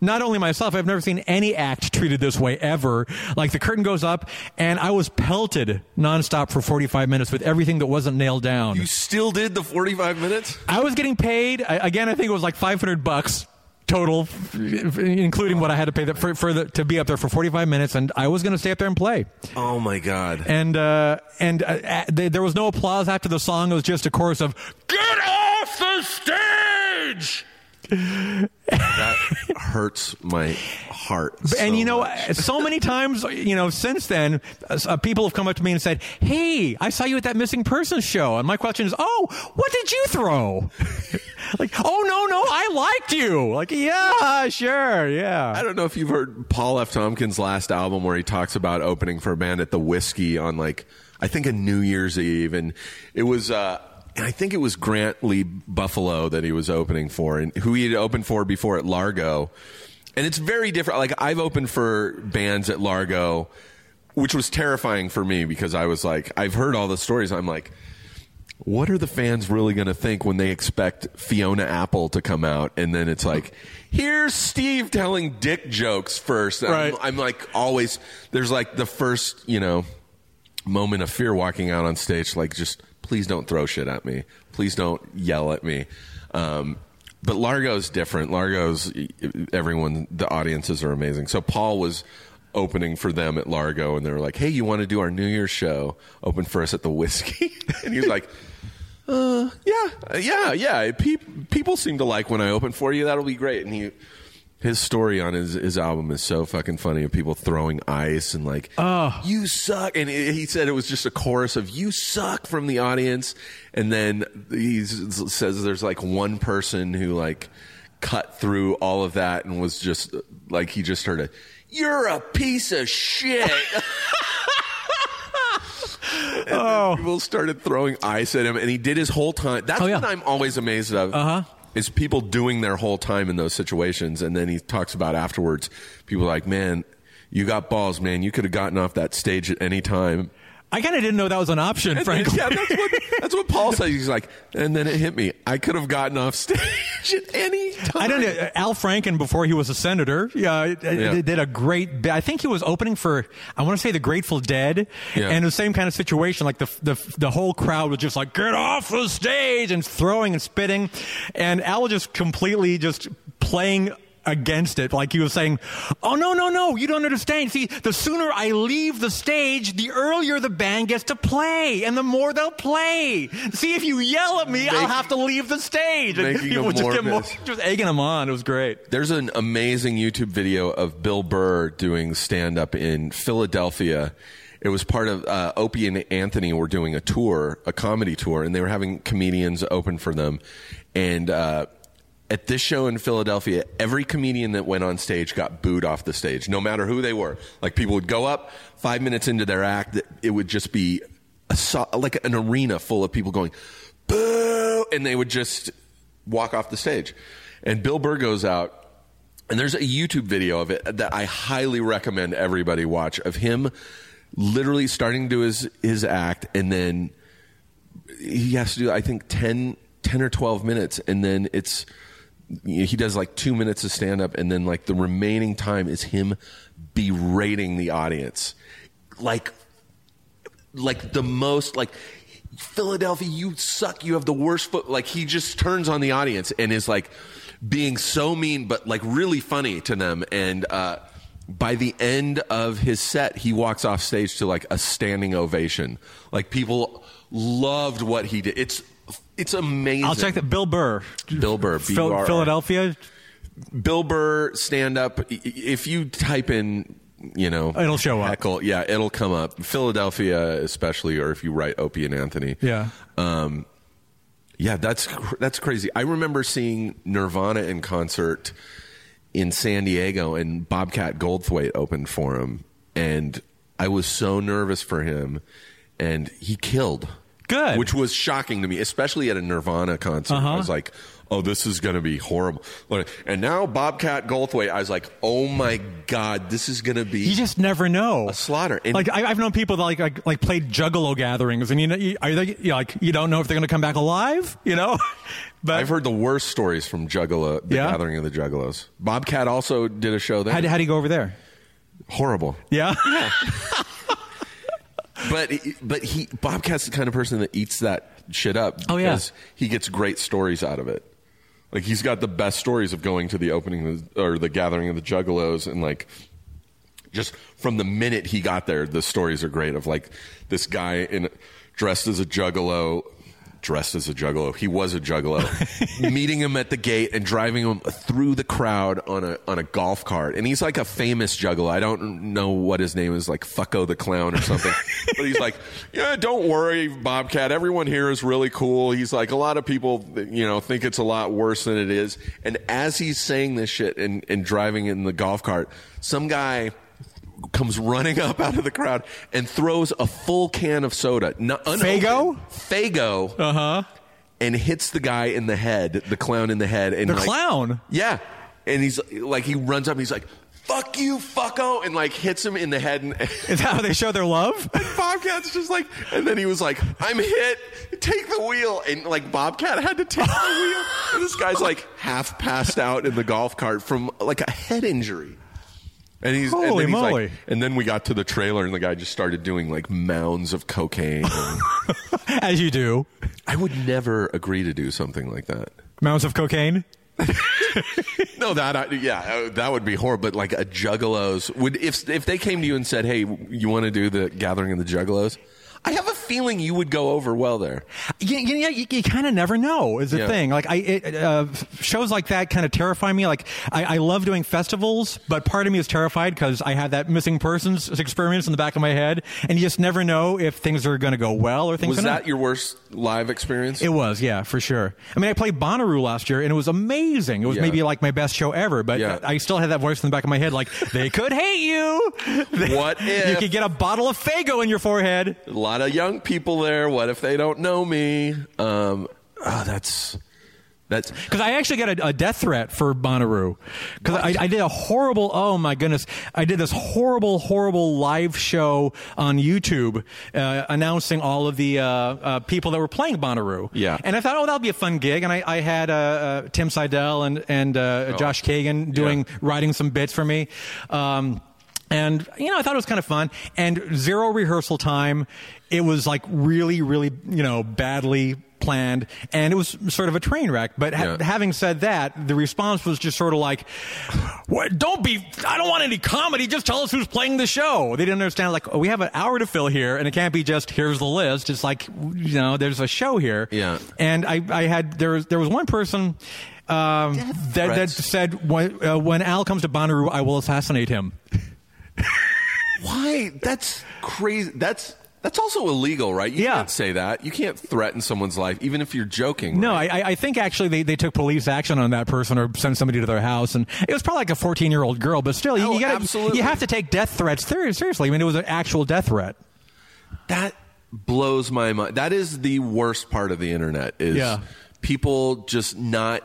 not only myself, I've never seen any act treated this way ever. Like the curtain goes up, and I was pelted nonstop for forty five minutes with everything that wasn't nailed down. you still did the forty five minutes. I was getting paid I, again. I think it was like five hundred bucks total, including what I had to pay that for, for the, to be up there for forty five minutes, and I was going to stay up there and play. Oh my god. And uh, and uh, uh, th- there was no applause after the song. It was just a chorus of "Get off the stage." That hurts my heart. so and you know, so many times, you know, since then, uh, people have come up to me and said, "Hey, I saw you at that missing persons show." And my question is, "Oh, what did you throw?" like, "Oh no, no, I liked you." Like, yeah, sure, yeah. I don't know if you've heard Paul F. Tompkins' last album where he talks about opening for a band at the Whiskey on like I think a New Year's Eve, and it was. uh and I think it was Grant Lee Buffalo that he was opening for, and who he had opened for before at Largo. And it's very different. Like I've opened for bands at Largo, which was terrifying for me because I was like, I've heard all the stories. I'm like, what are the fans really going to think when they expect Fiona Apple to come out and then it's like here's Steve telling dick jokes first And I'm- Right. I'm, like always there's like the first you know moment of fear walking out on stage like just please don't throw shit at me please don't yell at me um, but Largo's different Largo's everyone the audiences are amazing so Paul was opening for them at Largo and they were like hey you want to do our New Year's show open for us at the whiskey and he was like uh, yeah, yeah, yeah. Pe- people seem to like when I open for you. That'll be great. And he, his story on his, his album is so fucking funny of people throwing ice and like, oh, you suck. And it, he said it was just a chorus of you suck from the audience. And then he says there's like one person who like cut through all of that and was just like, he just heard a, you're a piece of shit. oh, people started throwing ice at him, and he did his whole time. That's Oh, yeah. what I'm always amazed of. Uh-huh. Is people doing their whole time in those situations, and then he talks about afterwards. People like, man, you got balls, man. You could have gotten off that stage at any time. I kind of didn't know that was an option, frankly. yeah, that's what, that's what Paul says. He's like, and then it hit me. I could have gotten off stage at any time. I don't know. Uh, Al Franken, before he was a senator, yeah, uh, uh, Yeah. did a great. I think he was opening for. I want to say the Grateful Dead, Yeah. and the same kind of situation. Like the the the whole crowd was just like, "Get off the stage!" and throwing and spitting, and Al was just completely just playing against it like he was saying oh no no no you don't understand see the sooner i leave the stage the earlier the band gets to play and the more they'll play see if you yell at me i'll have to leave the stage and Making people just get more just egging him on. It was great. There's an amazing YouTube video of Bill Burr doing stand up in Philadelphia. It was part of uh, Opie and Anthony were doing a tour, a comedy tour, and they were having comedians open for them. And uh, at this show in Philadelphia, every comedian that went on stage got booed off the stage, no matter who they were. Like people would go up five minutes into their act, it would just be a, like an arena full of people going boo, and they would just walk off the stage. And Bill Burr goes out, and there's a YouTube video of it that I highly recommend everybody watch of him literally starting to do his his act, and then he has to do I think 10, 10 or twelve minutes, and then it's he does like two minutes of stand up, and then like the remaining time is him berating the audience, like like the most like Philadelphia, you suck. You have the worst foot. Like he just turns on the audience and is like being so mean, but like really funny to them. And uh, by the end of his set, he walks off stage to like a standing ovation. Like people loved what he did. It's it's amazing. I'll check that. Bill Burr. Bill Burr, Phil- B-U-R-R. Philadelphia. Bill Burr stand up. If you type in, you know, It'll show up. Heckle, yeah, it'll come up. Philadelphia, especially, or if you write Opie and Anthony. Yeah. Um, yeah, that's cr- that's crazy. I remember seeing Nirvana in concert in San Diego, and Bobcat Goldthwait opened for him, and I was so nervous for him, and he killed. Good. which was shocking to me, especially at a Nirvana concert. Uh-huh. I was like, "Oh, this is going to be horrible." And now Bobcat Goldthwait, I was like, "Oh my god, this is going to be." You just never know. A slaughter. And- like I, I've known people that like, like like played Juggalo gatherings, and you know, you, are they you know, like you don't know if they're going to come back alive, you know. but I've heard the worst stories from Juggalo, the Yeah? Gathering of the Juggalos. Bobcat also did a show there. how, how do you go over there? Horrible. Yeah. But but he Bobcat's the kind of person that eats that shit up Oh, yeah. because he gets great stories out of it. Like he's got the best stories of going to the opening of the, or the gathering of the Juggalos and like just from the minute he got there, the stories are great of like this guy in dressed as a juggalo, dressed as a juggalo. He was a juggalo. meeting him at the gate and driving him through the crowd on a on a golf cart. And he's like a famous juggalo. I don't know what his name is, like Fucko the Clown or something. but he's like, yeah, don't worry, Bobcat. Everyone here is really cool. He's like, a lot of people, you know, think it's a lot worse than it is. And as he's saying this shit and, and driving in the golf cart, some guy comes running up out of the crowd and throws a full can of soda. Not, Faygo? Fago. Uh huh. And hits the guy in the head, the clown in the head. And The like- clown. Yeah. And he's like, he runs up and he's like, fuck you, fucko. And like hits him in the head. And, Is that how they show their love? and Bobcat's just like, and then he was like, I'm hit. Take the wheel. And like Bobcat had to take the wheel. And this guy's like half passed out in the golf cart from like a head injury. And he's, and Holy then he's moly. like, and then we got to the trailer and the guy just started doing like mounds of cocaine. As you do. I would never agree to do something like that. Mounds of cocaine. No, that I, yeah, uh, that would be horrible. But like a Juggalos would if if they came to you and said, "Hey, you want to do the gathering of the Juggalos?" I have a feeling you would go over well there. Yeah, you, you, you kind of never know is the Yeah. thing. Like I, it, uh, shows like that kind of terrify me. Like I, I love doing festivals, but part of me is terrified because I have that missing persons experience in the back of my head, and you just never know if things are going to go well or things. Was that not. your worst live experience? It was, yeah, for sure. I mean, I played Bonnaroo last year, and it was amazing. It was Yeah. maybe like my best show ever. But Yeah. I still had that voice in the back of my head, like they could hate you. What if you could get a bottle of Faygo in your forehead? a lot of young people there. What if they don't know me? Um, oh, that's that's Because I actually got a, a death threat for Bonnaroo. Because I, I did a horrible, oh my goodness, I did this horrible, horrible live show on YouTube uh, announcing all of the uh, uh, people that were playing Bonnaroo. Yeah. And I thought, oh, that'll be a fun gig. And I, I had uh, uh, Tim Seidel and, and uh, Josh Kagan doing, writing some bits for me. Um, and, you know, I thought it was kind of fun. And zero rehearsal time. It was like really, really, you know, badly planned. And it was sort of a train wreck. But ha- Yeah. having said that, the response was just sort of like, what, don't be, I don't want any comedy. Just tell us who's playing the show. They didn't understand, like, oh, we have an hour to fill here, and it can't be just, here's the list. It's like, you know, there's a show here. Yeah. And I, I had, there was, there was one person, um, that, that said, when, uh, when Al comes to Bonnaroo, I will assassinate him. why that's crazy. That's that's also illegal, right? You Yeah. can't say that. You can't threaten someone's life, even if you're joking. No, right? I, I think actually they, they took police action on that person or sent somebody to their house, and it was probably like a 14 year old girl. But still, you, Oh, you got absolutely. you have to take death threats seriously. I mean, it was an actual death threat. That blows my mind. That is the worst part of the internet is Yeah. people just not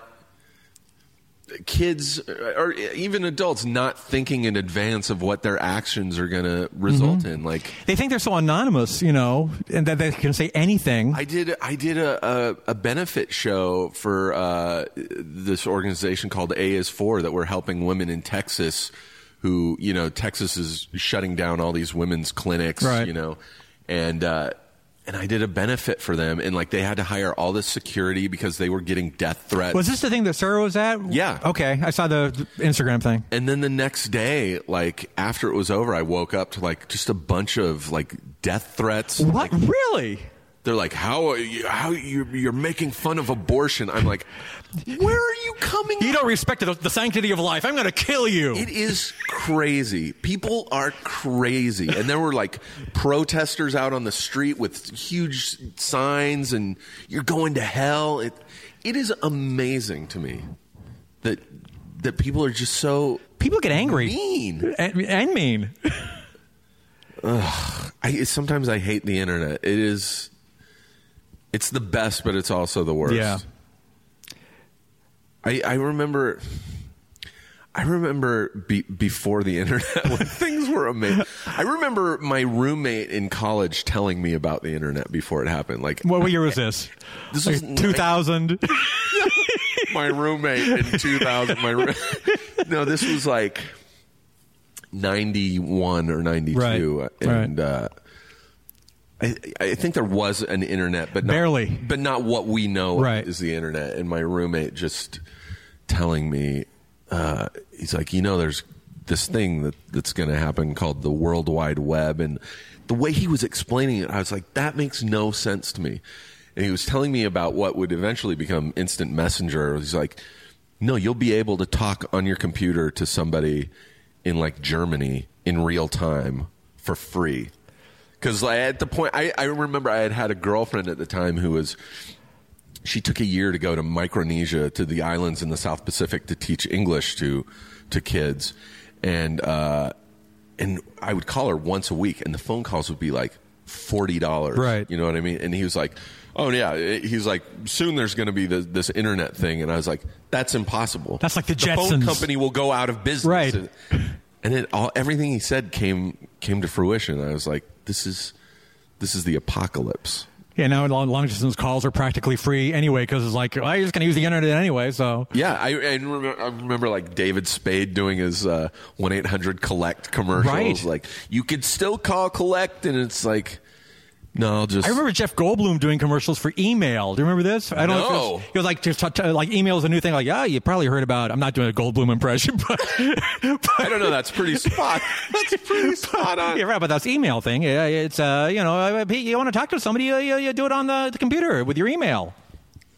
kids or even adults not thinking in advance of what their actions are going to result Mm-hmm. in. Like They think they're so anonymous, you know, and that they can say anything. I did I did a, a, a benefit show for uh, this organization called A is For that we're helping women in Texas who you know Texas is shutting down all these women's clinics Right. you know and uh, and I did a benefit for them, and like they had to hire all this security because they were getting death threats. Was this the thing that Sarah was at? Yeah. Okay, I saw the Instagram thing. and then the next day, like after it was over, I woke up to like just a bunch of like death threats. What? Like, really? They're like, "How are you, how you're, you're making fun of abortion?" I'm like, "Where are you coming?" From? You don't respect the, the sanctity of life. I'm going to kill you. It is crazy. People are crazy. And there were like protesters out on the street with huge signs and you're going to hell. It it is amazing to me that that people are just so People get angry mean. and, and mean. I sometimes I hate the internet. It is it's the best, but it's also the worst. Yeah. I, I remember I remember be, before the internet when things were amazing. I remember my roommate in college telling me about the internet before it happened. Like What year was this? This was Like 2000. my roommate in 2000. My no, this was like 91 or 92, Right, and uh, I, I think there was an internet, but not, Barely. but not what we know Right. is the internet. And my roommate just telling me, uh, he's like, you know, there's this thing that that's going to happen called the World Wide Web, and the way he was explaining it, I was like, that makes no sense to me. And he was telling me about what would eventually become instant messenger. He's like, no, you'll be able to talk on your computer to somebody in like Germany in real time for free. Because at the point, I, I remember I had had a girlfriend at the time who was, she took a year to go to Micronesia, to the islands in the South Pacific to teach English to, to kids. And, uh, and I would call her once a week and the phone calls would be like $40. Right. You know what I mean? And he was like, Oh yeah, he's like, soon there's going to be this, this internet thing, and I was like, that's impossible. That's like the phone Jetsons. company will go out of business, Right. And, it all everything he said came came to fruition. I was like, this is this is the apocalypse. yeah, now long, long distance calls are practically free anyway because it's like, well, you're just going to use the internet anyway. So Yeah, I, I, remember, I remember like David Spade doing his uh, one eight hundred collect commercials. Right. Like you could still call collect, and it's like, no, I'll just I remember Jeff Goldblum doing commercials for email. Do you remember this? I don't know. It No. was, he was like, just t- t- like email is a new thing. Like, yeah, you probably heard about. I'm not doing a Goldblum impression, but, I don't know. That's pretty spot. That's pretty spot on. yeah, right. But that's email thing. Yeah, it's uh, you know, uh, you want to talk to somebody, you, you, you do it on the, the computer with your email.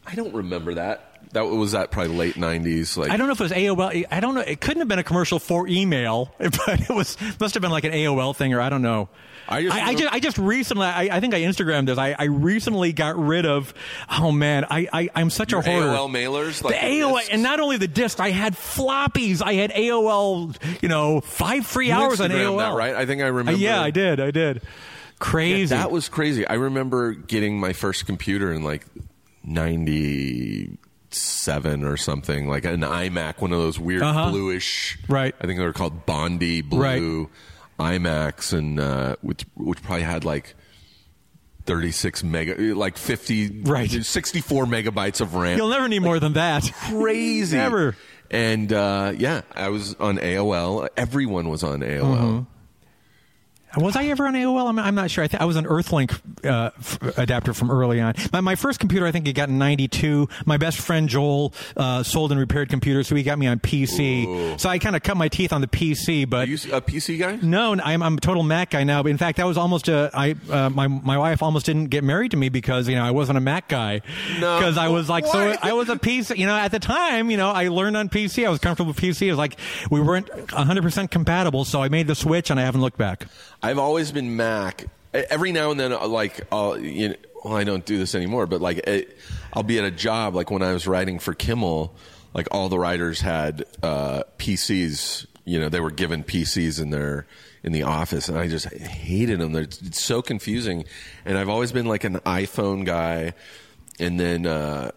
I don't remember that. That was that probably late nineties. Like I don't know if it was AOL. I don't know. It couldn't have been a commercial for email, but it was must have been like an AOL thing, or I don't know. I just I, I just, I just recently, I, I think I Instagrammed this. I, I recently got rid of. Oh man, I, I I'm such a hoarder. AOL mailers, the like the AOL, discs? and not only the disc, I had floppies. I had AOL. You know, five free You hours on AOL. that, right? I think I Uh, remember. yeah, I did. I did. Crazy. That was crazy. I remember getting my first computer in like '97 or something, like an iMac, one of those weird Uh-huh. bluish. Right. I think they were called Bondi blue iMacs, and uh, which which probably had like. 36 mega like 50 Right. 64 megabytes of RAM You'll never need more than that. crazy Never. and uh, yeah i was on aol everyone was on aol Mm-hmm. Was I ever on AOL? I'm, I'm not sure. I, th- I was an Earthlink uh, f- adapter from early on. My, my first computer, I think, it got in '92. My best friend Joel uh, sold and repaired computers, so he got me on PC. So I kind of cut my teeth on the PC, but Are you a pc guy no, I'm, I'm a total Mac guy now. But in fact, that was almost a. I uh, my my wife almost didn't get married to me because you know I wasn't a Mac guy. No. because I was like so. I was a PC. You know, at the time, you know, I learned on PC. I was comfortable with PC. It was like we weren't 100 percent compatible, so I made the switch, and I haven't looked back. I've always been Mac. Every now and then, uh, like, I'll, you know, well, I don't do this anymore, but like, it, I'll be at a job, like when I was writing for Kimmel, like all the writers had uh, PCs. You know, they were given PCs in their in the office, and I just hated them. They're, it's so confusing. And I've always been like an iPhone guy, and then. Uh,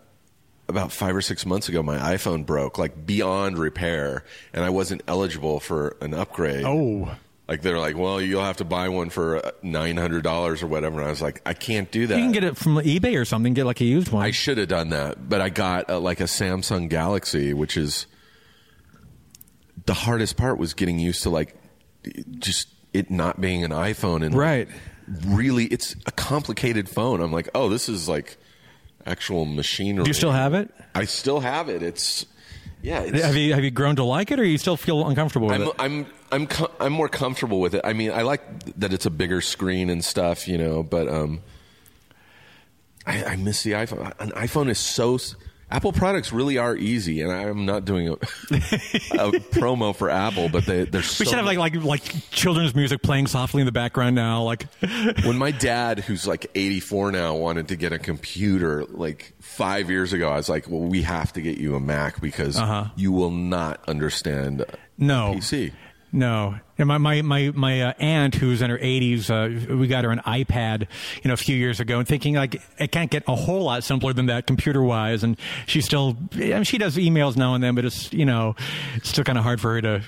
about five or six months ago, my iPhone broke, like beyond repair, and I wasn't eligible for an upgrade. Oh. Like they're like, well, you'll have to buy one for uh, nine hundred dollars or whatever. And I was like, I can't do that. You can get it from eBay or something. Get like a used one. I should have done that, but I got uh, like a Samsung Galaxy, which is the hardest part was getting used to like just it not being an iPhone and right. really it's a complicated phone. I'm like, oh, this is like actual machinery. Do you still have it? I still have it. It's yeah. Have you have you grown to like it, or you still feel uncomfortable with I'm it? I'm I'm co- I'm more comfortable with it. I mean, I like that it's a bigger screen and stuff, you know. But um, I, I miss the iPhone. An iPhone is so. Apple products really are easy, and I'm not doing a, a promo for Apple, but they they're so We should have like like like children's music playing softly in the background now. Like, when my dad, who's like 84 now, wanted to get a computer like five years ago, I was like, well, we have to get you a Mac because Uh-huh. you will not understand no, PC. No. And my my my my uh, aunt, who's in her 80s, uh, we got her an iPad, you know, a few years ago, and thinking like it can't get a whole lot simpler than that computer wise. And she still, I mean, she does emails now and then, but it's you know, it's still kind of hard for her to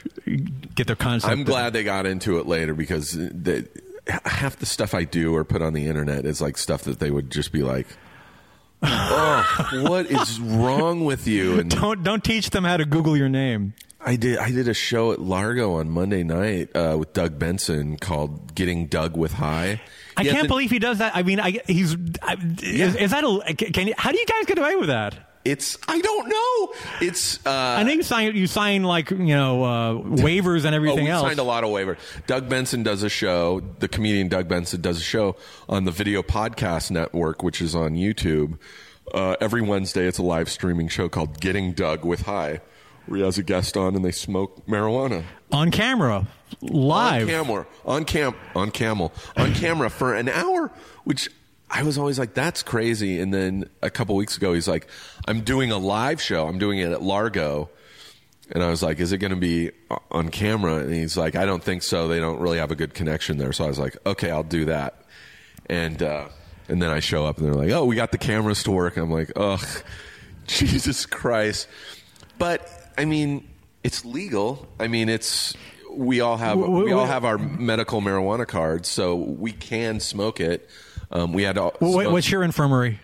get the concept. I'm glad they got into it later because the, half the stuff I do or put on the internet is like stuff that they would just be like, "Oh, what is wrong with you?" And Don't don't teach them how to Google your name. I did I did a show at Largo on Monday night uh, with Doug Benson called "Getting Doug with High." I He can't believe he does that. I mean, I, he's I, is, is that a? Can you, how do you guys get away with that? It's I don't know. It's uh, I know you sign you sign like you know uh, waivers and Oh, everything we else. signed a lot of waivers. Doug Benson does a show. The comedian Doug Benson does a show on the Video Podcast Network, which is on YouTube. Uh, every Wednesday, it's a live streaming show called Getting Doug with High, he has a guest on and they smoke marijuana on camera, live. on camera, on cam, on camel, on camera for an hour. Which I was always like, that's crazy. And then a couple weeks ago, he's like, I'm doing a live show. I'm doing it at Largo. And I was like, is it going to be on camera? And he's like, I don't think so. They don't really have a good connection there. So I was like, okay, I'll do that. And, uh, and then I show up and they're like, oh, we got the cameras to work. And I'm like, ugh, Jesus Christ. But I mean, it's legal. I mean, it's, we all have, we all have our medical marijuana cards, so we can smoke it. Um, we had smoke- what's your infirmary?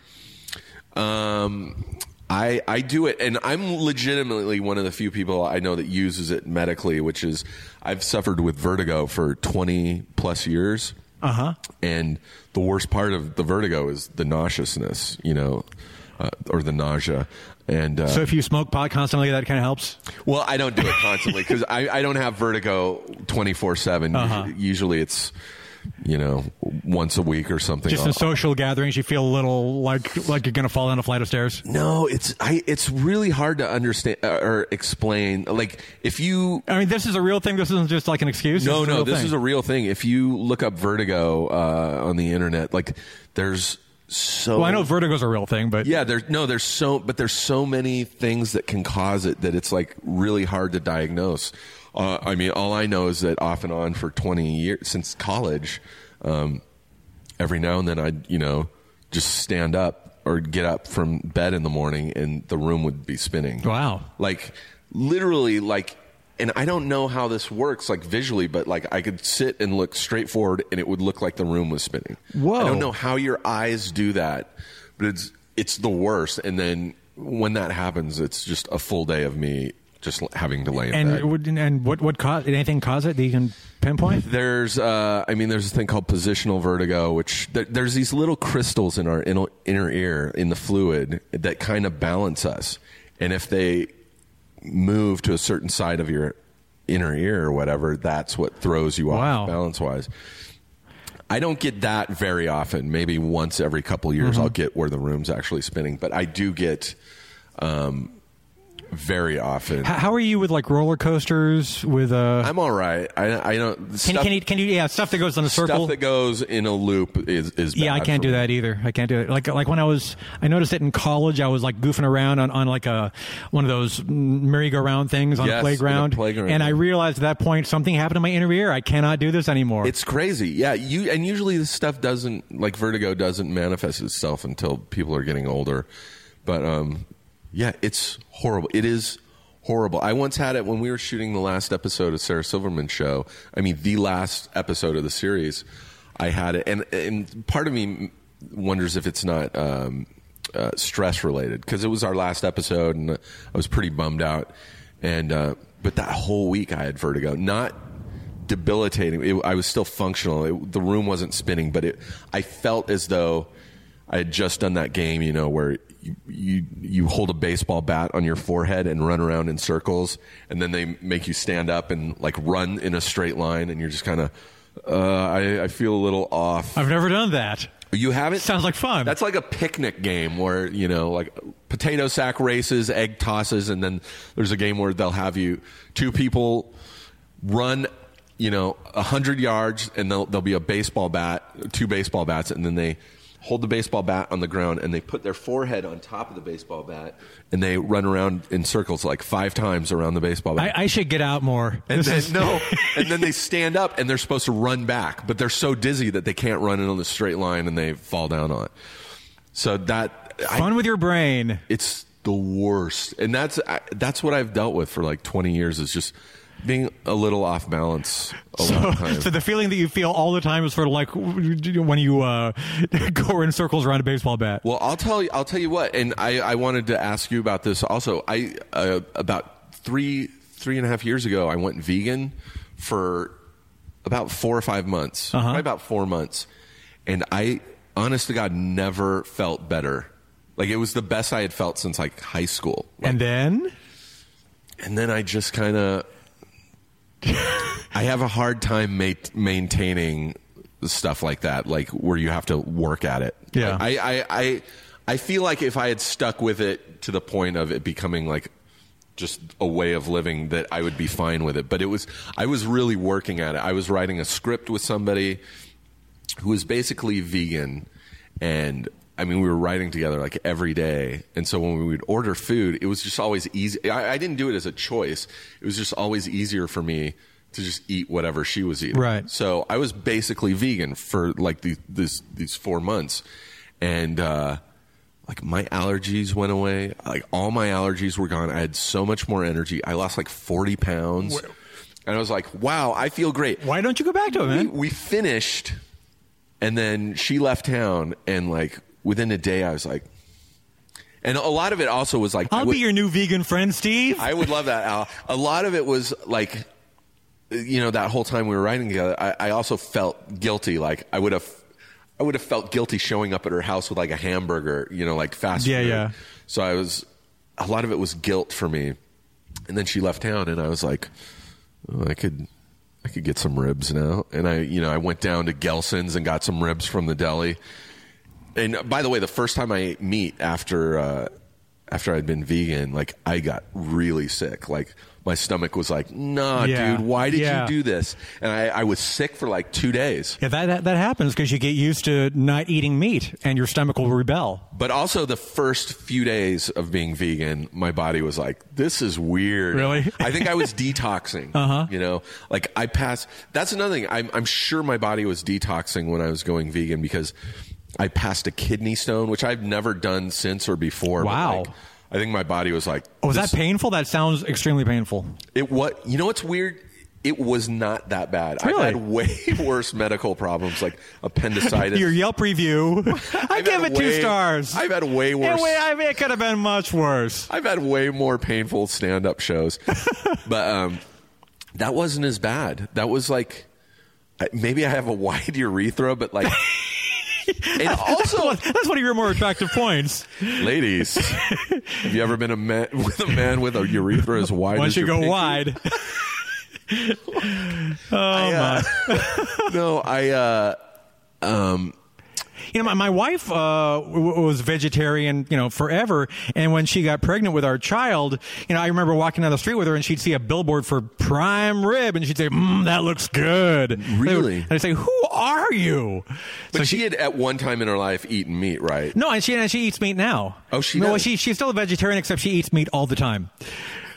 um, I I do it, and I'm legitimately one of the few people I know that uses it medically. Which is, I've suffered with vertigo for 20 plus years, Uh huh. and the worst part of the vertigo is the nauseousness, you know, uh, or the nausea. And uh, So if you smoke pot constantly, that kind of helps. well, I don't do it constantly because I, I don't have vertigo 24 7. Uh-huh. Usually it's, you know, once a week or something. Just in social gatherings, you feel a little like like you're going to fall down a flight of stairs. No, it's I. It's really hard to understand uh, or explain. Like if you. I mean, this is a real thing. This isn't just like an excuse. No, This no, this thing. is a real thing. If you look up vertigo uh, on the internet, like there's so. Well, I know vertigo's a real thing, but Yeah, there's no, there's so, but there's so many things that can cause it that it's like really hard to diagnose. Uh, I mean, all I know is that off and on for 20 years since college, um, every now and then I'd you know just stand up or get up from bed in the morning and the room would be spinning. Wow. Like literally, like. And I don't know how this works, like visually, but like I could sit and look straight forward, and it would look like the room was spinning. Whoa. I don't know how your eyes do that, but it's it's the worst. And then when that happens, it's just a full day of me just having to lay in bed. and would- and what what cause did anything cause it that you can pinpoint? There's, uh, I mean, there's a thing called positional vertigo, which there, there's these little crystals in our inner, inner ear in the fluid that kind of balance us, and if they move to a certain side of your inner ear or whatever, that's what throws you off Wow. balance wise. I don't get that very often. Maybe once every couple years, Mm-hmm. I'll get where the room's actually spinning, but I do get um, very often. How, how are you with like roller coasters? With uh, I'm all right. I, I don't. can, stuff- can you can you yeah stuff that goes in a circle? Stuff that goes in a loop is is yeah, I can't do me. that either. I can't do it. Like like when I was, I noticed it in college. I was like goofing around on, on like a one of those merry-go-round things on Yes, a in playground, playground. and I realized at that point something happened to my inner ear. I cannot do this anymore. It's crazy. Yeah, you and usually this stuff doesn't like vertigo doesn't manifest itself until people are getting older. But um yeah, it's horrible. It is horrible. I once had it when we were shooting the last episode of Sarah Silverman's show. I mean, the last episode of the series. I had it and and part of me wonders if it's not um uh, stress related because it was our last episode and I was pretty bummed out and uh but that whole week I had vertigo. Not debilitating. It, I was still functional. It, the room wasn't spinning, but it. I felt as though I had just done that game, you know, where you, you you hold a baseball bat on your forehead and run around in circles, and then they make you stand up and like run in a straight line, and you're just kind of. Uh, I, I feel a little off. I've never done that. You haven't? Sounds like fun. That's like a picnic game where, you know, like potato sack races, egg tosses, and then there's a game where they'll have you, two people run, you know, a 100 yards, and there'll, there'll be a baseball bat, two baseball bats, and then they hold the baseball bat on the ground and they put their forehead on top of the baseball bat and they run around in circles like five times around the baseball bat. I, I should get out more. And This then, is- no, and then they stand up and they're supposed to run back, but they're so dizzy that they can't run in on the straight line and they fall down on it. So that I- Fun with your brain. it's the worst, and that's I, that's what I've dealt with for like twenty years. Is just being a little off balance a lot So, of times. so the feeling that you feel all the time is sort of like when you uh, go in circles around a baseball bat. Well, I'll tell you. I'll tell you what. And I, I wanted to ask you about this also. I uh, about three three and a half years ago, I went vegan for about four or five months, Uh-huh. probably about four months, and I, honest to God, never felt better. Like it was the best I had felt since like high school. Like, and then and then I just kind of I have a hard time ma- maintaining stuff like that, like where you have to work at it. Yeah. I, I, I, I feel like if I had stuck with it to the point of it becoming like just a way of living, that I would be fine with it. But it was I was really working at it. I was writing a script with somebody who was basically vegan and I mean, we were writing together like every day. And so when we would order food, it was just always easy. I, I didn't do it as a choice. It was just always easier for me to just eat whatever she was eating. Right. So I was basically vegan for like the, this, these four months. And, uh, like my allergies went away. Like all my allergies were gone. I had so much more energy. I lost like 40 pounds. And I was like, wow, I feel great why don't you go back to it, we, man? we finished and then she left town and like within a day i was like and a lot of it also was like I'll would, be your new vegan friend, Steve. I would love that al a lot of it was like you know that whole time we were writing together i, I also felt guilty like i would have i would have felt guilty showing up at her house with like a hamburger you know like fast Yeah, food yeah. so i was a lot of it was guilt for me and then she left town and i was like oh, i could I could get some ribs now. And I, you know, I went down to Gelson's and got some ribs from the deli. And by the way, the first time I ate meat after uh, after I'd been vegan, like I got really sick. Like my stomach was like, "Nah, Yeah. dude, why did Yeah. you do this?" And I, I was sick for like two days. yeah, that, that, that happens because you get used to not eating meat and your stomach will rebel. But also the first few days of being vegan, my body was like, "This is weird." Really? I think I was detoxing. uh-huh. You know, like I passed. That's another thing. I'm, I'm sure my body was detoxing when I was going vegan because I passed a kidney stone, which I've never done since or before. Wow. like, I think my body was like, Oh, was that painful? That sounds extremely painful. It what? You know what's weird? It was not that bad. Really? I've had way worse medical problems like appendicitis. Your Yelp review. I I've give it two stars. I've had way worse. wait, I mean, it could have been much worse. I've had way more painful stand-up shows, but um, that wasn't as bad. That was like maybe I have a wide urethra, but like, and also, That's one of your more attractive points. ladies, have you ever been a man with a man with a urethra as wide Once as you go pinky? wide. I, uh, no, I. Uh, um, You know, my, my wife uh, w- was vegetarian, you know, forever. And when she got pregnant with our child, you know, I remember walking down the street with her, and she'd see a billboard for prime rib, and she'd say, mm, "That looks good." Really? And I'd say, "Who are you?" but So she, had at one time in her life eaten meat, right? No, and she and she eats meat now. Oh, she no, does? she she's still a vegetarian, except she eats meat all the time.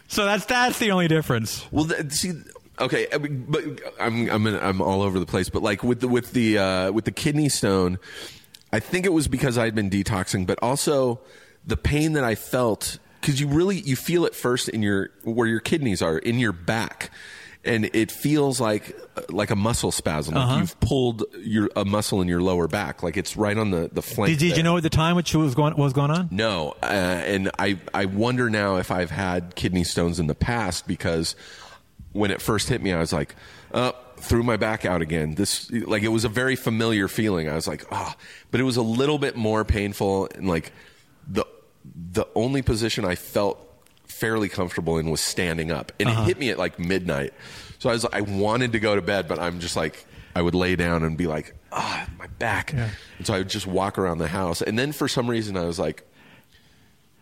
So that's that's the only difference. Well, th- see, okay, I mean, but I'm I'm in, I'm all over the place. But like with the with the uh, with the kidney stone, I think it was because I had been detoxing, but also the pain that I felt because you really you feel it first in your where your kidneys are in your back. And it feels like like a muscle spasm. Like Uh-huh. you've pulled your a muscle in your lower back. Like it's right on the the flank. Did, did you know at the time what was going what was going on? No, uh, and I I wonder now if I've had kidney stones in the past because when it first hit me, I was like, uh, threw my back out again. This like it was a very familiar feeling. I was like, ah, but it was a little bit more painful and like the the only position I felt fairly comfortable in was standing up, and Uh-huh. it hit me at like midnight. So I was I wanted to go to bed, but I'm just like I would lay down and be like, ah, my back, and so I would just walk around the house, and then for some reason I was like,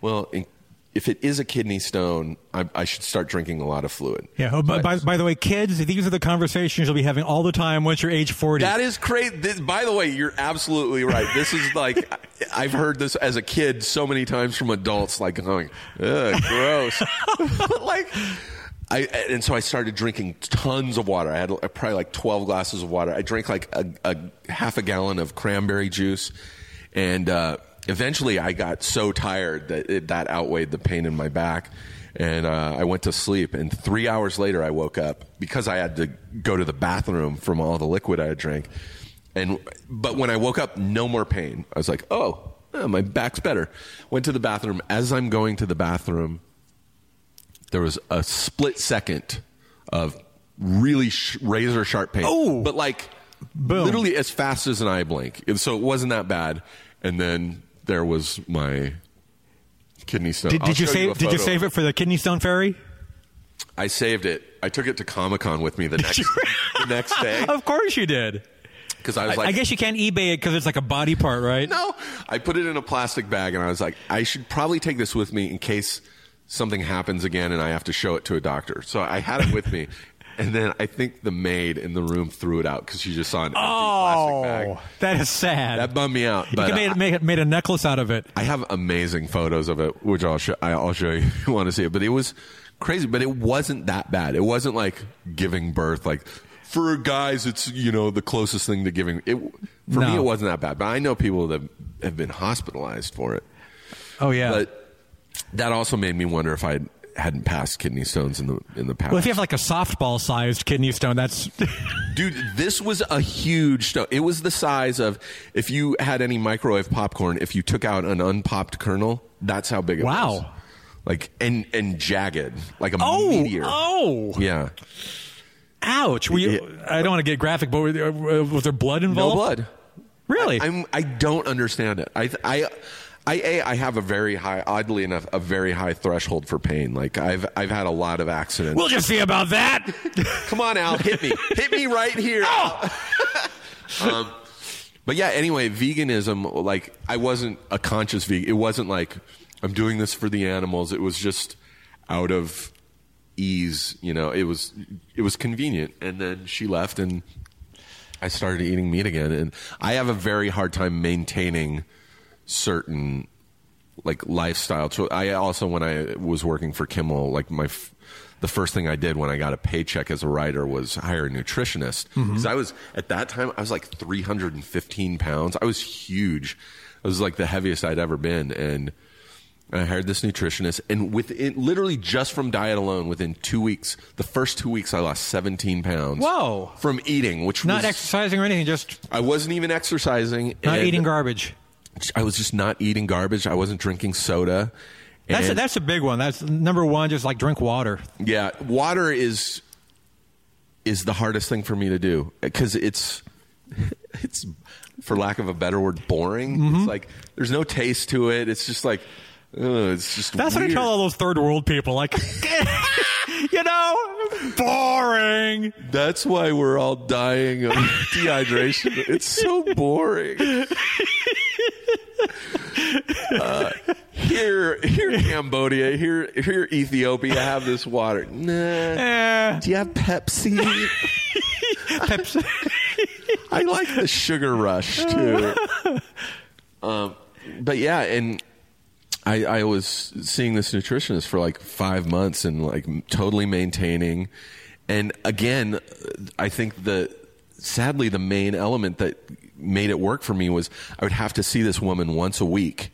well. In, if it is a kidney stone, I, I should start drinking a lot of fluid. Yeah. Oh, by, by, by the way, kids, these are the conversations you'll be having all the time once you're age 40. That is crazy. By the way, you're absolutely right. This is like I've heard this as a kid so many times from adults, like going, "Ugh, gross." But, like, I and so I started drinking tons of water. I had probably like 12 glasses of water. I drank like a, a half a gallon of cranberry juice, and uh, eventually I got so tired that it, that outweighed the pain in my back. And uh, I went to sleep, and three hours later, I woke up because I had to go to the bathroom from all the liquid I had drank. And but when I woke up, no more pain. I was like, oh, my back's better. Went to the bathroom. As I'm going to the bathroom, there was a split second of really sh- razor sharp pain. Oh. but like Boom. literally as fast as an eye blink. And so it wasn't that bad. And then there was my kidney stone. did, did you save? a did you save it for the kidney stone fairy? I saved it. I took it to Comic Con with me the next the next day Of course you did. because I I, was like, I guess you can't eBay it because it's like a body part, right? No, I put it in a plastic bag, and I was like, I should probably take this with me in case something happens again, and I have to show it to a doctor. So I had it with me, and then I think the maid in the room threw it out because she just saw an empty plastic oh, bag. Oh, that is sad. That bummed me out. you But could make, I, make, made a necklace out of it. I have amazing photos of it, which I'll show. I'll show you if you want to see it. But it was crazy. But it wasn't that bad. It wasn't like giving birth. Like for guys, it's you know the closest thing to giving. It for me, it wasn't that bad. But I know people that have been hospitalized for it. Oh yeah. But that also made me wonder if I hadn't passed kidney stones in the in the past. well, if you have like a softball sized kidney stone, that's Dude, this was a huge stone. It was the size of if you had any microwave popcorn. If you took out an unpopped kernel, that's how big it Wow. was. Wow. Like and and jagged, like a oh meteor. oh Yeah, ouch. Were you, I don't want to get graphic, but were uh, was there blood involved? no blood. Really? I'm I don't understand it. I I. I, a, I have a very high, oddly enough, a very high threshold for pain. Like I've, I've had a lot of accidents. we'll just see about that. Come on, Al, hit me, hit me right here. um, but yeah, anyway, veganism. Like I wasn't a conscious vegan. It wasn't like I'm doing this for the animals. It was just out of ease. You know, it was it was convenient. And then she left, and I started eating meat again. And I have a very hard time maintaining certain like lifestyle. So I also, when I was working for Kimmel, like my, f- the first thing I did when I got a paycheck as a writer was hire a nutritionist. Mm-hmm. Because I was at that time I was like 315 pounds. I was huge. I was like the heaviest I'd ever been, and I hired this nutritionist. And within literally just from diet alone, within two weeks, the first two weeks, I lost 17 pounds. Whoa. From eating, which Not was exercising or anything, just I wasn't even exercising. not eating garbage. I was just not eating garbage. I wasn't drinking soda. That's a, that's a big one. That's number one. Just like drink water. yeah. Water is is the hardest thing for me to do because it's it's for lack of a better word boring. Mm-hmm. It's like there's no taste to it. It's just like ugh, it's just That's what I tell all those third world people. Like, you know, boring. That's why we're all dying of dehydration. It's so boring. Uh, here, here, Cambodia. Here, here, Ethiopia. Have this water. Nah. Eh, Do you have Pepsi? Pepsi. I like the sugar rush too. um, but yeah, and I, I was seeing this nutritionist for like five months and like totally maintaining. And again, I think the sadly the main element that made it work for me was I would have to see this woman once a week.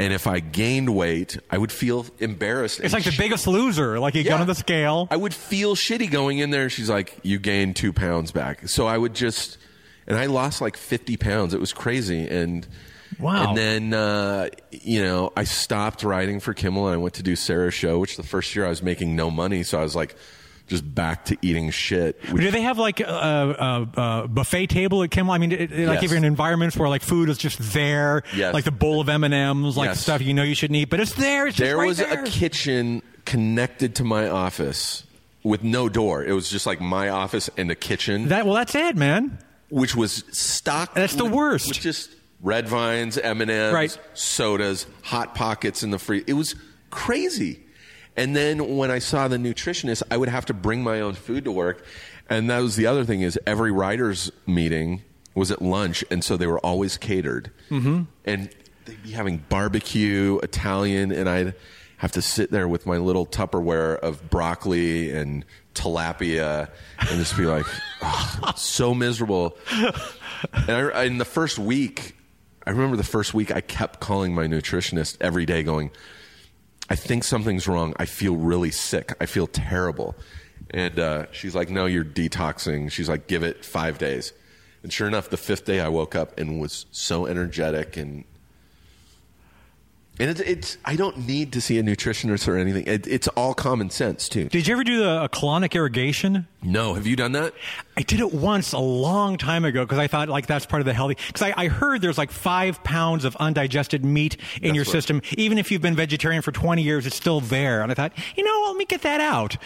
And if I gained weight, I would feel embarrassed. It's like the sh- biggest loser. Like you go Yeah. on the scale. I would feel shitty going in there. She's like, "You gained two pounds back." So I would just, and I lost like fifty pounds. It was crazy, and Wow. And then uh, you know I stopped writing for Kimmel, and I went to do Sarah's show. Which the first year I was making no money, so I was like just back to eating shit. which- Do they have like a, a, a buffet table at Kimmel? I mean, it, it- like Yes. if you're in environments where like food is just there, Yes. like the bowl of M and M's, like Yes. stuff you know you shouldn't eat, but it's there. It's just there right was there. a kitchen connected to my office with no door. It was just like my office and the kitchen, That well, that's it, man. which was stocked. That's the with- worst. With just red vines, M and M's, Right. sodas, hot pockets in the free. It was crazy. And then when I saw the nutritionist, I would have to bring my own food to work. And that was the other thing is every writers meeting was at lunch, and so they were always catered. Mm-hmm. And they'd be having barbecue, Italian, and I'd have to sit there with my little Tupperware of broccoli and tilapia, and just be like, "Ugh, so miserable. And I, in the first week, I remember the first week I kept calling my nutritionist every day, going, I think something's wrong. I feel really sick. I feel terrible. And uh, she's like, No, you're detoxing. She's like, Give it five days. And sure enough, the fifth day I woke up and was so energetic and. And it's, it's I don't need to see a nutritionist or anything. It, it's all common sense too. Did you ever do the a colonic irrigation? No, have you done that? I did it once a long time ago because I thought like that's part of the healthy. Because I, I heard there's like five pounds of undigested meat in That's your system. Even if you've been vegetarian for 20 years, it's still there. And I thought, you know, let me get that out.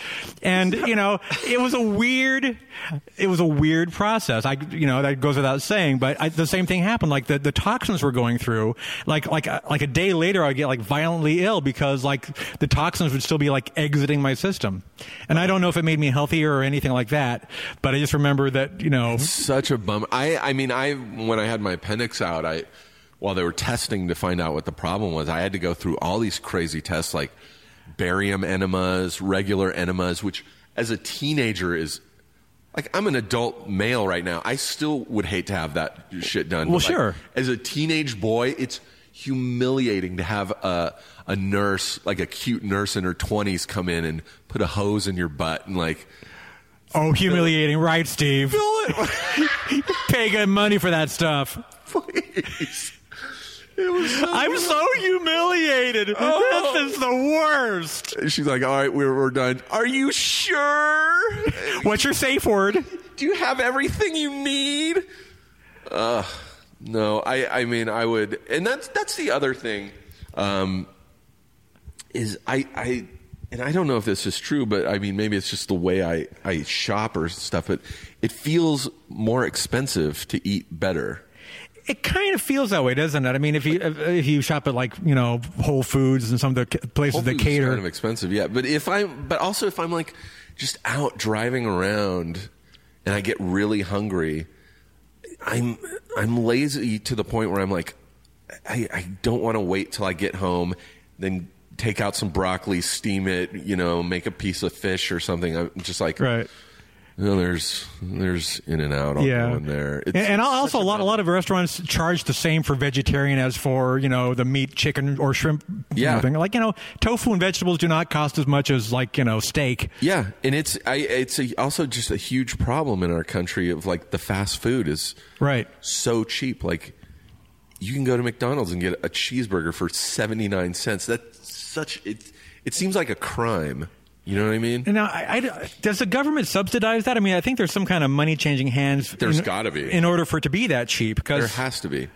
And you know, it was a weird, it was a weird process. I, you know, that goes without saying. But I, the same thing happened. Like the, the toxins were going through. Like like a, like a day later, I'd get like violently ill because like the toxins would still be like exiting my system. And I don't know if it made me healthier or anything like that. But I just remember that you know. such a bum. I I mean I when I had my appendix out, I while they were testing to find out what the problem was, I had to go through all these crazy tests like barium enemas, regular enemas, which as a teenager is like I'm an adult male right now. I still would hate to have that shit done. Well, like, sure. As a teenage boy, it's humiliating to have a a nurse, like a cute nurse in her 20s come in and put a hose in your butt and like Oh, humiliating, right, Steve? fill it. Pay good money for that stuff. Please. It was so I'm so humiliated. Oh. This is the worst. She's like, all right, we're, we're done. Are you sure? What's your safe word? Do you have everything you need? Uh, no, I, I mean, I would, and that's, that's the other thing, um, is I, I, and I don't know if this is true, but I mean, maybe it's just the way I, I shop or stuff, but it feels more expensive to eat better. It kind of feels that way, doesn't it? I mean, if you if, you shop at like you know Whole Foods and some of the places that cater, kind of expensive, yeah. But if I'm, but also if I'm like just out driving around and I get really hungry, I'm I'm lazy to the point where I'm like, I, I don't want to wait till I get home, then take out some broccoli, steam it, you know, make a piece of fish or something. I'm just like, right? "No, there's there's in and out. Yeah, there. It's and, and also a lot a lot of restaurants charge the same for vegetarian as for you know the meat, chicken, or shrimp. you Yeah. know, thing. like you know, tofu and vegetables do not cost as much as like you know steak. Yeah, and it's I, it's a, also just a huge problem in our country of like the fast food is Right. so cheap. Like you can go to McDonald's and get a cheeseburger for seventy nine cents. That's such it. It seems like a crime. You know what I mean? Now, I, I- does the government subsidize that? I mean, I think there's some kind of money changing hands. There's in- gotta be. in order for it to be that cheap. Cause There has to be.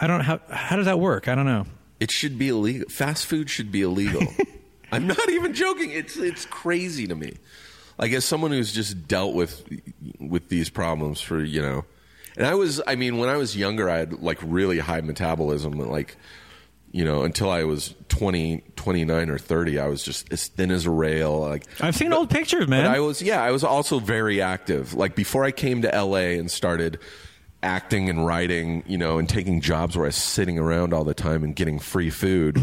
I don't how how does that work? I don't know. It should be illegal. Fast food should be illegal. I'm not even joking. It's it's crazy to me. Like as someone who's just dealt with with these problems for you know, and I was I mean when I was younger I had like really high metabolism like you know until I was 20 29 or 30 I was just as thin as a rail like I've seen old pictures, man. but I was yeah, I was also very active. Like before I came to LA and started acting and writing, you know, and taking jobs where I was sitting around all the time and getting free food.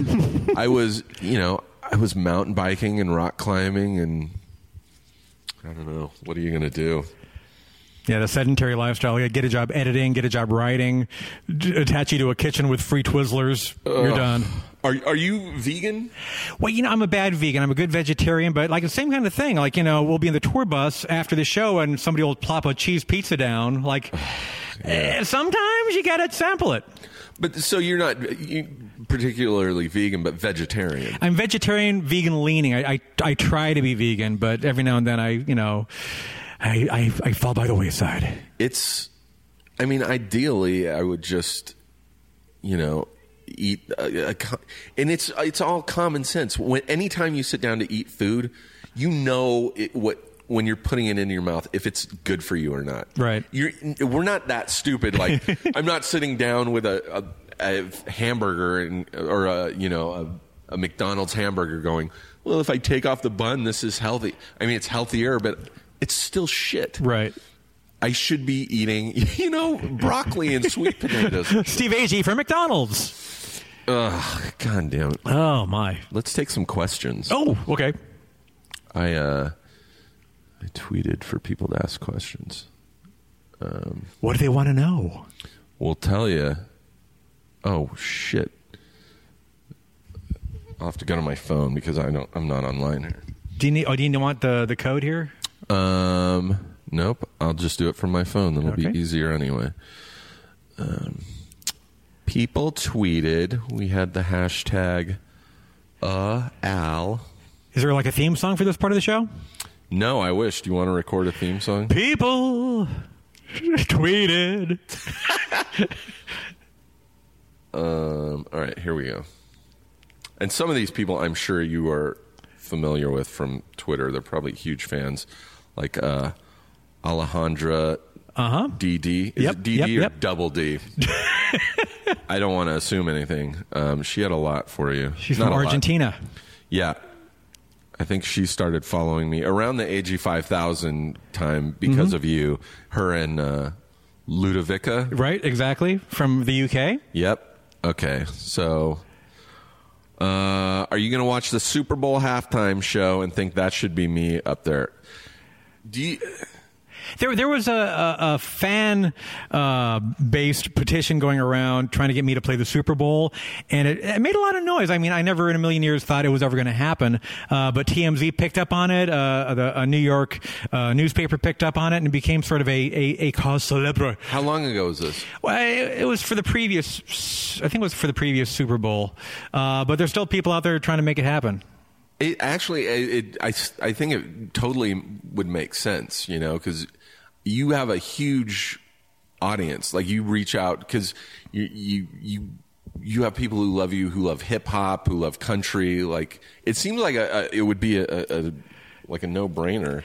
I was, you know, I was mountain biking and rock climbing and I don't know. What are you going to do? Yeah, the sedentary lifestyle. Yeah, get a job editing, get a job writing, d- attach you to a kitchen with free Twizzlers. You're done. Are are you vegan? Well, you know, I'm a bad vegan. I'm a good vegetarian, but like the same kind of thing. Like, you know, we'll be in the tour bus after the show and somebody will plop a cheese pizza down. Like, eh, sometimes you got to sample it. But so you're not you, particularly vegan, but vegetarian. I'm vegetarian, vegan leaning. I, I I try to be vegan, but every now and then I you know I I, I fall by the wayside. It's, I mean, ideally, I would just, you know, eat, uh, uh, a, a, and it's it's all common sense. When anytime you sit down to eat food, you know it, what when you're putting it into your mouth if it's good for you or not. Right. You're we're not that stupid. Like I'm not sitting down with a, a, a hamburger and or a you know a, a McDonald's hamburger going. Well, if I take off the bun, this is healthy. I mean, it's healthier, but it's still shit. Right. I should be eating, you know, broccoli and sweet potatoes. Steve Agee from McDonald's. Ugh, God damn it. Oh my. Let's take some questions. Oh, okay. I uh, I tweeted for people to ask questions. What do they want to know? We'll tell you. Oh shit! I'll have to go to my phone because I don't. I'm not online here. Do you need? Oh, do you want the the code here? Um, nope. I'll just do it from my phone. That'll Okay. be easier anyway. Um, people tweeted. We had the hashtag uh Al. Is there like a theme song for this part of the show? No, I wish. Do you want to record a theme song? People tweeted. Um, all right, here we go. And some of these people, I'm sure you are familiar with from Twitter. They're probably huge fans, like uh, Alejandra Uh huh. DD. Is Yep, it DD yep, or yep. double D? I don't want to assume anything. Um, she had a lot for you. She's Not from a lot. Argentina. Yeah. I think she started following me around the AG 5000 time because Mm-hmm. of you. Her and uh, Ludovica. Right, exactly. From the UK. Yep. Okay. So, uh, are you going to watch the Super Bowl halftime show and think that should be me up there? Do you, There, there was a, a, a fan uh, based petition going around trying to get me to play the Super Bowl, and it, it made a lot of noise. I mean, I never in a million years thought it was ever going to happen, uh, but TMZ picked up on it. Uh, the, a New York uh, newspaper picked up on it, and it became sort of a, a, a cause celebre. how long ago was this? Well, it, it was for the previous, I think it was for the previous Super Bowl, uh, but there's still people out there trying to make it happen. It actually, it, it, I, I think it totally would make sense, you know, because you have a huge audience. Like you reach out because you, you, you, you have people who love you, who love hip hop, who love country. Like it seems like a, a it would be a, a, a like a no brainer.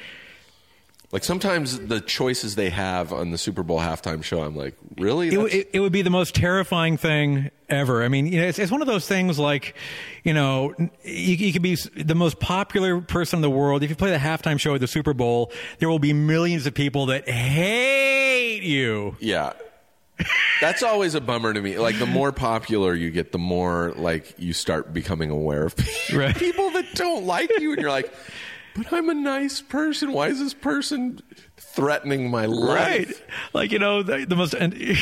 Like sometimes the choices they have on the Super Bowl halftime show, I'm like, really? It, it, it would be the most terrifying thing ever. I mean, you know, it's, it's one of those things like, you know, you, you could be the most popular person in the world. If you play the halftime show at the Super Bowl, there will be millions of people that hate you. Yeah. That's always a bummer to me. Like the more popular you get, the more like you start becoming aware of people, Right. people that don't like you, and you're like, "But I'm a nice person. Why is this person threatening my life? Right. life?" Like, you know, the, the most, and you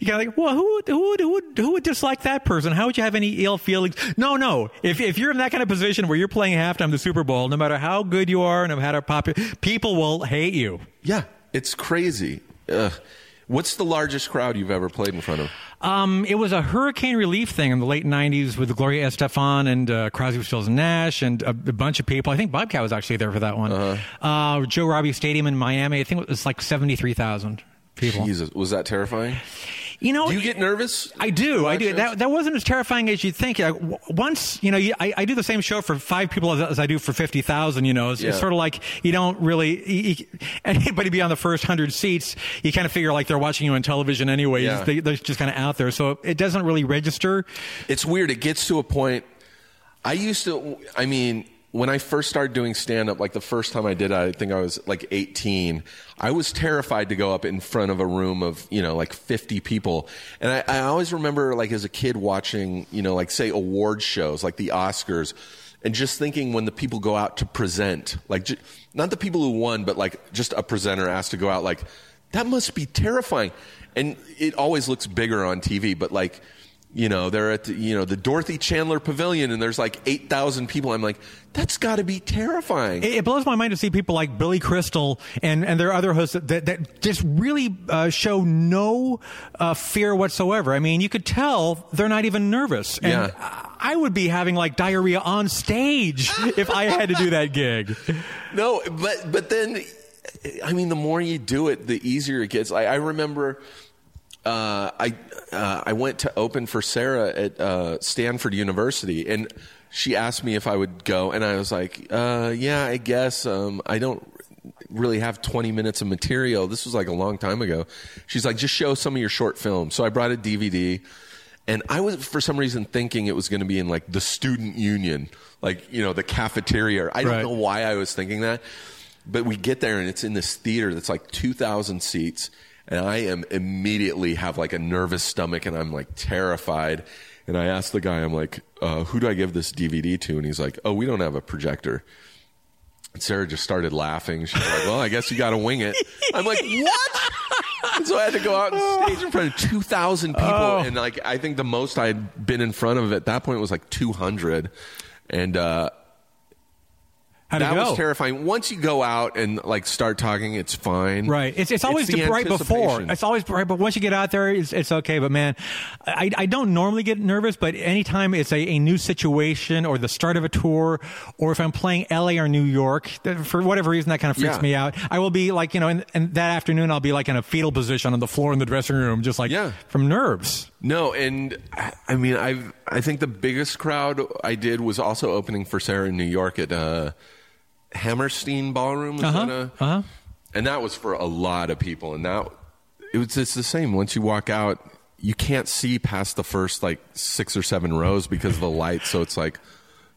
kind of like, well, who would, who would, who would, who would dislike that person? How would you have any ill feelings? No, no. If, if you're in that kind of position where you're playing halftime the Super Bowl, no matter how good you are, no matter how popular, people will hate you. Yeah, it's crazy. Ugh. What's the largest crowd you've ever played in front of? Um, it was a hurricane relief thing in the late '90s with Gloria Estefan and uh, Crosby, Stills and Nash and a, a bunch of people. I think Bobcat was actually there for that one. uh Joe Robbie Stadium in Miami. I think it was like seventy-three thousand people. Jesus, was that terrifying? You know, Do you get nervous? I do. I do. That, that wasn't as terrifying as you'd think. Like, once, you know, you, I, I do the same show for five people as, as I do for 50,000, you know. It's, Yeah. it's sort of like you don't really, you, you, anybody be on the first 100 seats, you kind of figure like they're watching you on television anyway. Yeah. They, they're just kind of out there. So it doesn't really register. It's weird. It gets to a point. I used to. I mean, when I first started doing stand up, like the first time I did, I think I was like 18. I was terrified to go up in front of a room of you know like 50 people, and I, I always remember like as a kid watching you know like say award shows like the Oscars. And just thinking when the people go out to present, like not the people who won, but like just a presenter asked to go out, like that must be terrifying. And it always looks bigger on TV, but like you know, they're at the, you know the Dorothy Chandler Pavilion, and there's like eight thousand people. I'm like, that's got to be terrifying. It, it blows my mind to see people like Billy Crystal and, and their other hosts that, that just really uh, show no uh, fear whatsoever. I mean, you could tell they're not even nervous. And Yeah. I would be having like diarrhea on stage if I had to do that gig. No, but but then, I mean, the more you do it, the easier it gets. I, I remember. Uh, I uh, I went to open for Sarah at uh, Stanford University, and she asked me if I would go, and I was like, uh, "Yeah, I guess." Um, I don't really have 20 minutes of material. This was like a long time ago. She's like, "Just show some of your short films." So I brought a DVD, and I was for some reason thinking it was going to be in like the student union, like you know the cafeteria. I don't Right. know why I was thinking that, but we get there and it's in this theater that's like 2,000 seats, and I am immediately have like a nervous stomach and I'm like terrified. And I asked the guy, I'm like, uh, who do I give this DVD to? And he's like, oh, we don't have a projector. And Sarah just started laughing. She's like, well, I guess you got to wing it. I'm like, what? And so I had to go out on stage in front of 2,000 people. Oh. And like, I think the most I'd been in front of at that point was like 200. And, uh, How'd that was terrifying. Once you go out and like start talking, it's fine. Right. It's it's always the right before. It's always right, but once you get out there, it's, it's okay. But man, I, I don't normally get nervous, but anytime it's a, a new situation or the start of a tour, or if I'm playing LA or New York, for whatever reason, that kind of freaks Yeah. me out. I will be like, you know, and, and that afternoon, I'll be like in a fetal position on the floor in the dressing room, just like Yeah. from nerves. No, and I- I mean, I I think the biggest crowd I did was also opening for Sarah in New York at uh, Hammerstein Ballroom. Is Uh-huh. that a- Uh-huh. And that was for a lot of people, and that it was it's the same. Once you walk out, you can't see past the first like six or seven rows because of the light. So it's like,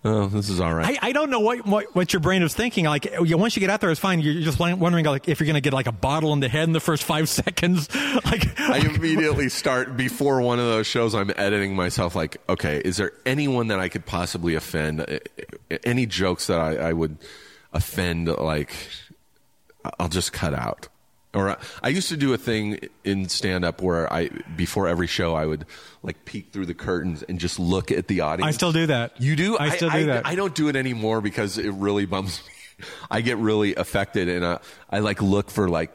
oh, this is all right. I, I don't know what, what what your brain is thinking. Like once you get out there, it's fine. You're just wondering like if you're going to get like a bottle in the head in the first five seconds. like I immediately start before one of those shows. I'm editing myself. Like, okay, is there anyone that I could possibly offend? Any jokes that I, I would offend? Like, I'll just cut out. Or I, I used to do a thing in stand up where I before every show I would like peek through the curtains and just look at the audience. I still do that. You do? I still do I, that. I don't do it anymore because it really bums me. I get really affected and uh, I like look for like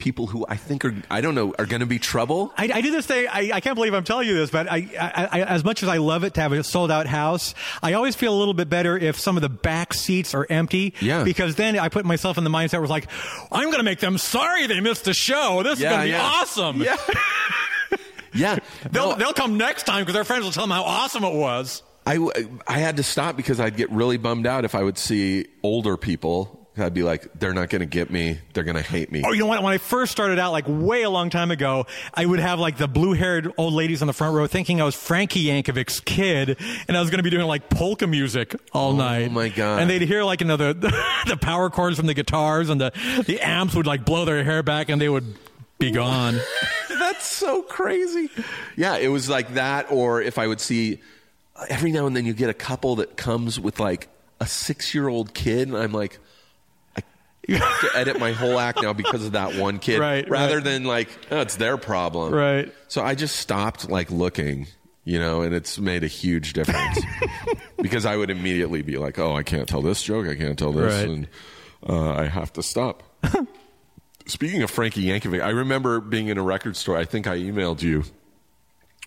people who I think are I don't know are going to be trouble. I, I do this thing. I, I can't believe I'm telling you this, but I, I, I, as much as I love it to have a sold out house, I always feel a little bit better if some of the back seats are empty. Yeah. Because then I put myself in the mindset where it's like, I'm going to make them sorry they missed the show. This is going to be awesome. Yeah. yeah. They'll, No, they'll come next time because their friends will tell them how awesome it was. I, I had to stop because I'd get really bummed out if I would see older people. I'd be like, they're not going to get me. They're going to hate me. Oh, you know what? When I first started out, like way a long time ago, I would have like the blue-haired old ladies on the front row thinking I was Frankie Yankovic's kid, and I was going to be doing like polka music all oh night. Oh, my God. And they'd hear like you know the the power chords from the guitars, and the the amps would like blow their hair back, and they would be gone. That's so crazy. Yeah, it was like that. Or if I would see, every now and then you get a couple that comes with like a six year old kid, and I'm like, I have to edit my whole act now because of that one kid, Right, rather right. than like, oh, it's their problem. Right. So I just stopped like looking, you know, and it's made a huge difference because I would immediately be like, oh, I can't tell this joke, I can't tell this, Right. and uh, I have to stop. Speaking of Frankie Yankovic, I remember being in a record store. I think I emailed you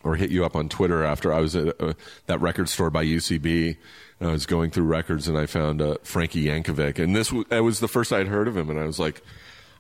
or hit you up on Twitter after I was at uh, that record store by UCB. And I was going through records and I found uh, Frankie Yankovic, and this w- that was the first I'd heard of him, and I was like.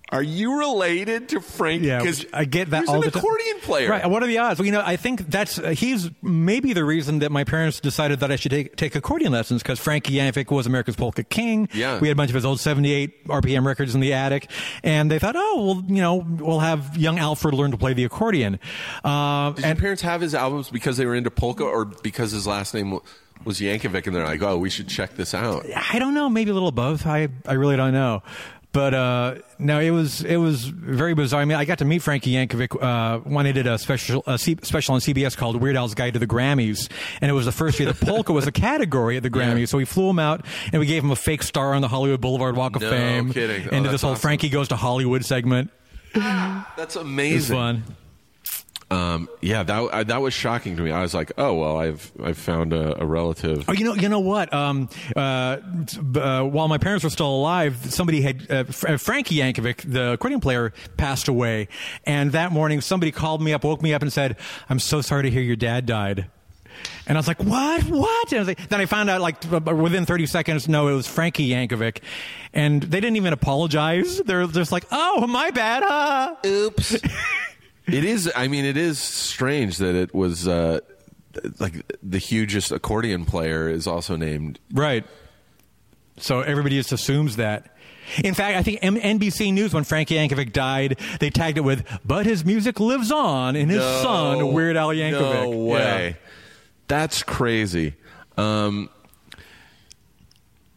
Are you related to Frankie? Yeah, I get that he's all an the time. accordion player. Right. What are the odds? Well, you know, I think that's uh, he's maybe the reason that my parents decided that I should take, take accordion lessons because Frankie Yankovic was America's polka king. Yeah. We had a bunch of his old 78 RPM records in the attic, and they thought, oh, well, you know, we'll have young Alfred learn to play the accordion. Uh, Did and your parents have his albums because they were into polka, or because his last name was Yankovic, and they're like, "Oh, we should check this out." I don't know, maybe a little both. I I really don't know. But uh, no, it was it was very bizarre. I mean, I got to meet Frankie Yankovic uh, when I did a special a C- special on CBS called Weird Al's Guide to the Grammys, and it was the first year that polka was a category at the Grammys. Yeah. So we flew him out and we gave him a fake star on the Hollywood Boulevard Walk of No Fame. kidding. Oh, Into that's this whole awesome. Frankie goes to Hollywood segment. That's It was amazing. fun. Um, yeah, that I, that was shocking to me. I was like, oh well, I've I've found a, a relative. Oh, you know, you know what? Um, uh, uh, while my parents were still alive, somebody had uh, F- Frankie Yankovic, the accordion player, passed away, and that morning somebody called me up, woke me up, and said, "I'm so sorry to hear your dad died." And I was like, "What? What?" And I like, then I found out, like within 30 seconds, no, it was Frankie Yankovic, and they didn't even apologize. They're just like, "Oh, my bad." Huh? Oops. it is. I mean, it is strange that it was uh, like the hugest accordion player is also named. Right. So everybody just assumes that. In fact, I think M- NBC News, when Frankie Yankovic died, they tagged it with, but his music lives on in his No, son, Weird Al Yankovic. No way. That's crazy. Um,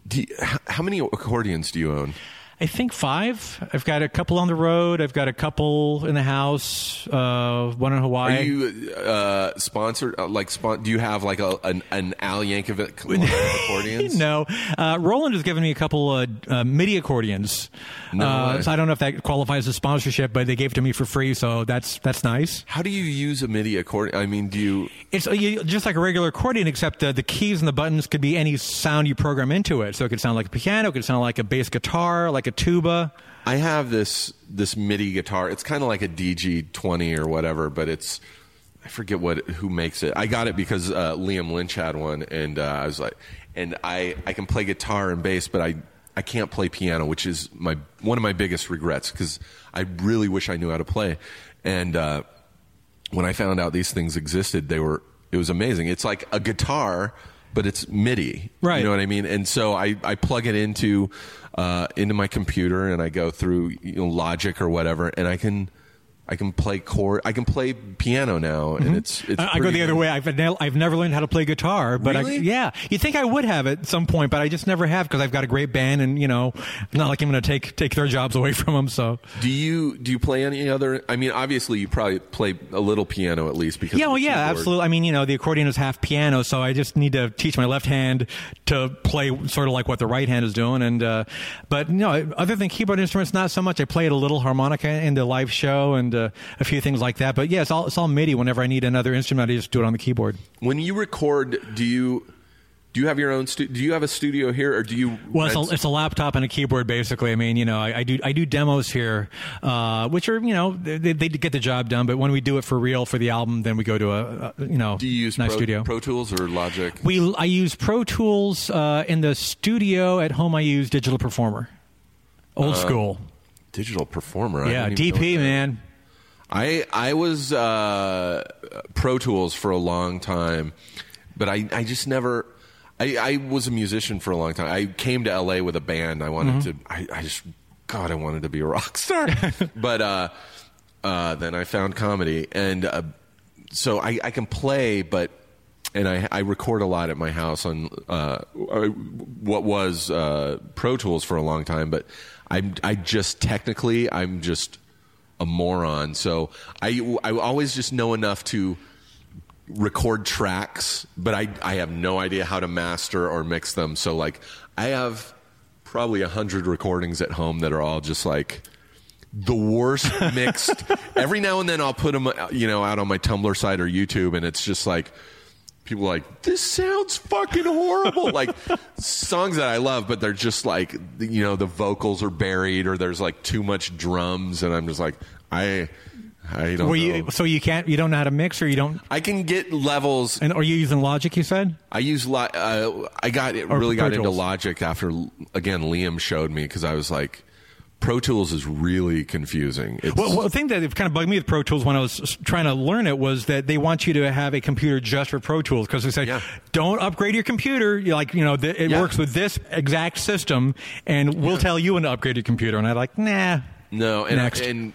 do you, how many accordions do you own? I think five. I've got a couple on the road. I've got a couple in the house. Uh, one in Hawaii. Are you uh, sponsored? Uh, like, spon- do you have like a, an, an Al Yankovic line of accordions? no, uh, Roland has given me a couple uh, uh, MIDI accordions. No so I don't know if that qualifies as sponsorship, but they gave it to me for free, so that's that's nice. How do you use a MIDI accordion? I mean, do you? It's uh, you, just like a regular accordion, except the keys and the buttons could be any sound you program into it. So it could sound like a piano, it could sound like a bass guitar, like a tuba. I have this this MIDI guitar. It's kind of like a DG twenty or whatever, but it's I forget what who makes it. I got it because uh, Liam Lynch had one, and uh, I was like, and I I can play guitar and bass, but I I can't play piano, which is my one of my biggest regrets because I really wish I knew how to play. And uh, when I found out these things existed, they were it was amazing. It's like a guitar, but it's MIDI. Right. You know what I mean? And so I, I plug it into uh, into my computer and I go through you know, Logic or whatever, and I can I can play chord. I can play piano now, and it's it's. Mm-hmm. I, I go the other way. I've ne- I've never learned how to play guitar, but I, yeah, you think I would have at some point, but I just never have because I've got a great band, and you know, not like I'm going to take take their jobs away from them. So Do you do you play any other? I mean, obviously you probably play a little piano at least because yeah, well, yeah, keyboard. absolutely. I mean, you know, the accordion is half piano, so I just need to teach my left hand to play sort of like what the right hand is doing. And uh, but no, other than keyboard instruments, not so much. I played a little harmonica in the live show and uh, a few things like that. But yeah, it's all it's all MIDI. Whenever I need another instrument, I just do it on the keyboard. When you record, do you do you have your own? Stu- do you have a studio here, or do you? Well, it's a, it's a laptop and a keyboard, basically. I mean, you know, I, I do I do demos here, uh, which are you know they, they get the job done. But when we do it for real for the album, then we go to a, a you know do you use nice Pro, studio. Pro Tools or Logic? we I use Pro Tools uh, in the studio. At home, I use Digital Performer, old Uh, school. Digital Performer. Yeah, didn't even know DP man. I I was uh, Pro Tools for a long time, but I, I just never. I, I was a musician for a long time. I came to LA with a band. I wanted to. I, I just God, I wanted to be a rock star. but uh, uh, then I found comedy, and uh, so I, I can play, but and I, I record a lot at my house on uh, uh, what was uh, Pro Tools for a long time. But I'm I just technically I'm just a moron. So I I always just know enough to record tracks, but I I have no idea how to master or mix them. So like I have probably a hundred recordings at home that are all just like the worst mixed. Every now and then I'll put them uh, you know out on my Tumblr site or YouTube, and it's just like. People are like this sounds fucking horrible. like songs that I love, but they're just like you know the vocals are buried or there's like too much drums, and I'm just like I I don't Were know. you so you can't you don't know how to mix or you don't I can get levels. and are you using Logic? You said. I use Lo- uh, I got it Or really got into Logic after again Liam showed me because I was like, Pro Tools is really confusing. It's, Well, well, the thing that kind of bugged me with Pro Tools when I was trying to learn it was that they want you to have a computer just for Pro Tools because they say, Yeah. don't upgrade your computer. You're like, you know, th- it Yeah. works with this exact system, and we'll tell you when to upgrade your computer. And I'm like, nah. no, and Next. and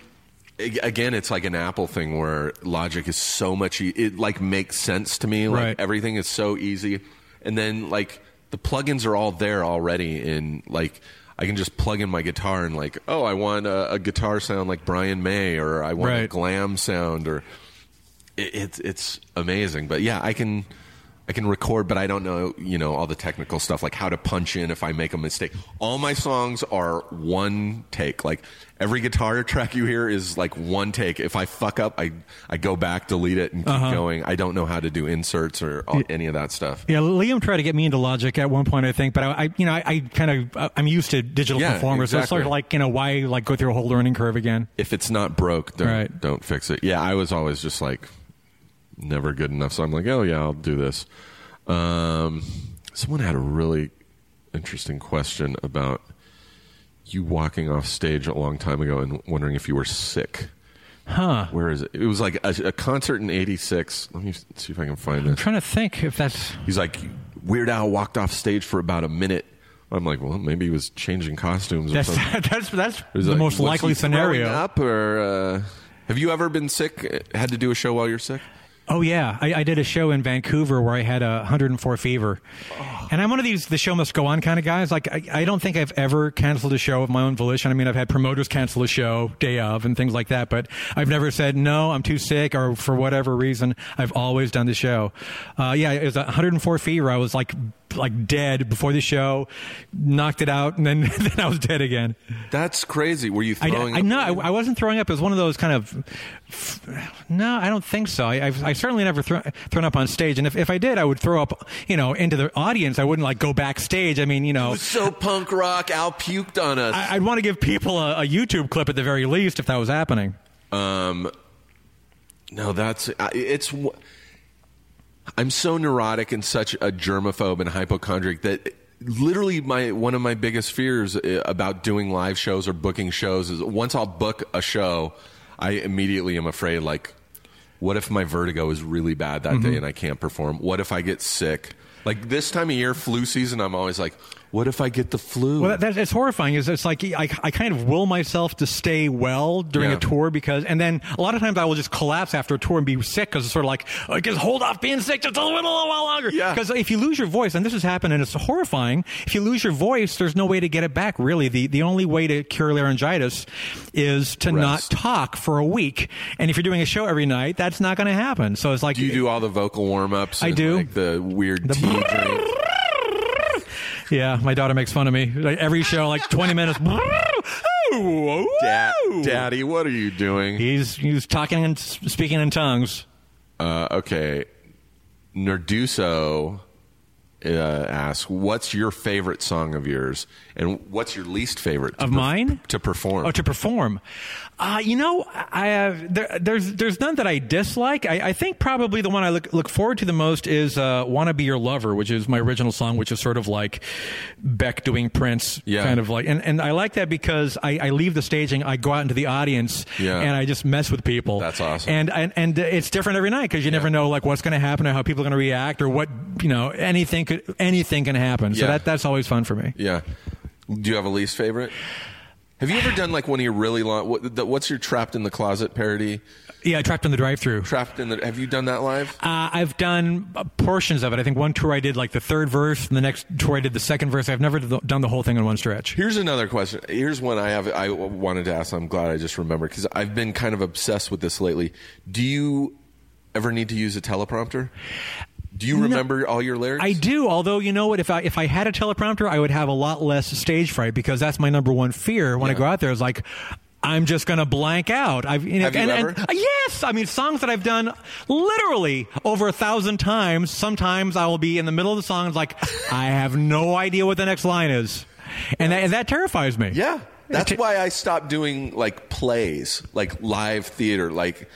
again, it's like an Apple thing where Logic is so much. E- it like makes sense to me. Like Right. everything is so easy, and then like the plugins are all there already. In like. I can just plug in my guitar and like, oh, I want a, a guitar sound like Brian May, or I want a glam sound, or it, it's it's amazing. But yeah, I can I can record, but I don't know, you know, all the technical stuff like how to punch in if I make a mistake. All my songs are one take. Like every guitar track you hear is like one take. If I fuck up, I I go back, delete it, and keep Uh-huh. going. I don't know how to do inserts or all, any of that stuff. Yeah, Liam tried to get me into Logic at one point, I think, but I, I you know, I, I kind of, I'm used to digital Yeah, performers, so it's sort of like, you know, why like go through a whole learning curve again? If it's not broke, don't Right. don't fix it. Yeah, I was always just like never good enough. So I'm like, oh yeah, I'll do this. Um, someone had a really interesting question about you walking off stage a long time ago and wondering if you were sick. Huh? Where is it? It was like a, a concert in '86. Let me see if I can find it. I'm this. trying to think if that's. He's like, Weird Al walked off stage for about a minute. I'm like, well, maybe he was changing costumes or That's something. that's that's the like, most likely scenario. Up or uh, have you ever been sick? Had to do a show while you're sick? Oh yeah, I, I did a show in Vancouver where I had a 104 fever, and I'm one of these the show must go on kind of guys. Like I, I don't think I've ever canceled a show of my own volition. I mean, I've had promoters cancel a show day of and things like that, but I've never said no, I'm too sick or for whatever reason. I've always done the show. Uh, yeah, it was a 104 fever. I was like like dead before the show, knocked it out, and then then I was dead again. That's crazy. Were you I, throwing? I up? no, I, I wasn't throwing up. It was one of those kind of. No, I don't think so. I, I've I certainly never thro- thrown up on stage, and if, if I did, I would throw up, you know, into the audience. I wouldn't like go backstage. I mean, you know, was so punk rock. Al puked on us. I, I'd want to give people a, a YouTube clip at the very least if that was happening. Um, no, that's it's. I'm so neurotic and such a germaphobe and hypochondriac that literally my one of my biggest fears uh, about doing live shows or booking shows is once I'll book a show, I immediately am afraid like, what if my vertigo is really bad that day mm-hmm. and I can't perform? What if I get sick? Like this time of year, flu season, I'm always like, what if I get the flu? Well, that, that, it's horrifying. Is it's like I, I kind of will myself to stay well during Yeah. a tour because, and then a lot of times I will just collapse after a tour and be sick because it's sort of like, I just hold off being sick just a little while longer. Yeah. Because if you lose your voice, and this has happened, and it's horrifying. If you lose your voice, there's no way to get it back. Really, the the only way to cure laryngitis is to not talk for a week. And if you're doing a show every night, that's not going to happen. So it's like do you do all the vocal warm ups? I do. Like the weird The tea drink. Yeah, my daughter makes fun of me. Like every show, like 20 minutes. Dad, Daddy, what are you doing? He's he's talking and speaking in tongues. Uh, okay. Nerduso uh, asks, "What's your favorite song of yours, and what's your least favorite to Of perf- mine? to perform?" Oh, to perform. Uh, you know, I have there, there's there's none that I dislike. I, I think probably the one I look look forward to the most is uh, "Wanna B Ur Lovr," which is my original song, which is sort of like Beck doing Prince, Yeah. kind of like. And, and I like that because I, I leave the staging, I go out into the audience, Yeah. and I just mess with people. That's awesome. And and, and it's different every night because you never know like what's going to happen or how people are going to react or what you know anything could anything can happen. So that that's always fun for me. yeah. Do you have a least favorite? Have you ever done like one of your really long? What, the, what's your trapped in the closet parody? Yeah, trapped in the drive-through. Trapped in the. Have you done that live? Uh, I've done uh, portions of it. I think one tour I did like the third verse, and the next tour I did the second verse. I've never done the whole thing in one stretch. Here's another question. Here's one I have. I wanted to ask. I'm glad I just remembered because I've been kind of obsessed with this lately. Do you ever need to use a teleprompter? Do you remember all your lyrics? I do, although you know what? If I if I had a teleprompter, I would have a lot less stage fright because that's my number one fear when I go out there. Is like. I'm just gonna blank out. I've you know, Have you and, ever? and- yes, I mean songs that I've done literally over a thousand times. Sometimes I will be in the middle of the song, it's like I have no idea what the next line is, and that, and that terrifies me. Yeah. That's why I stopped doing like plays, like live theater. Like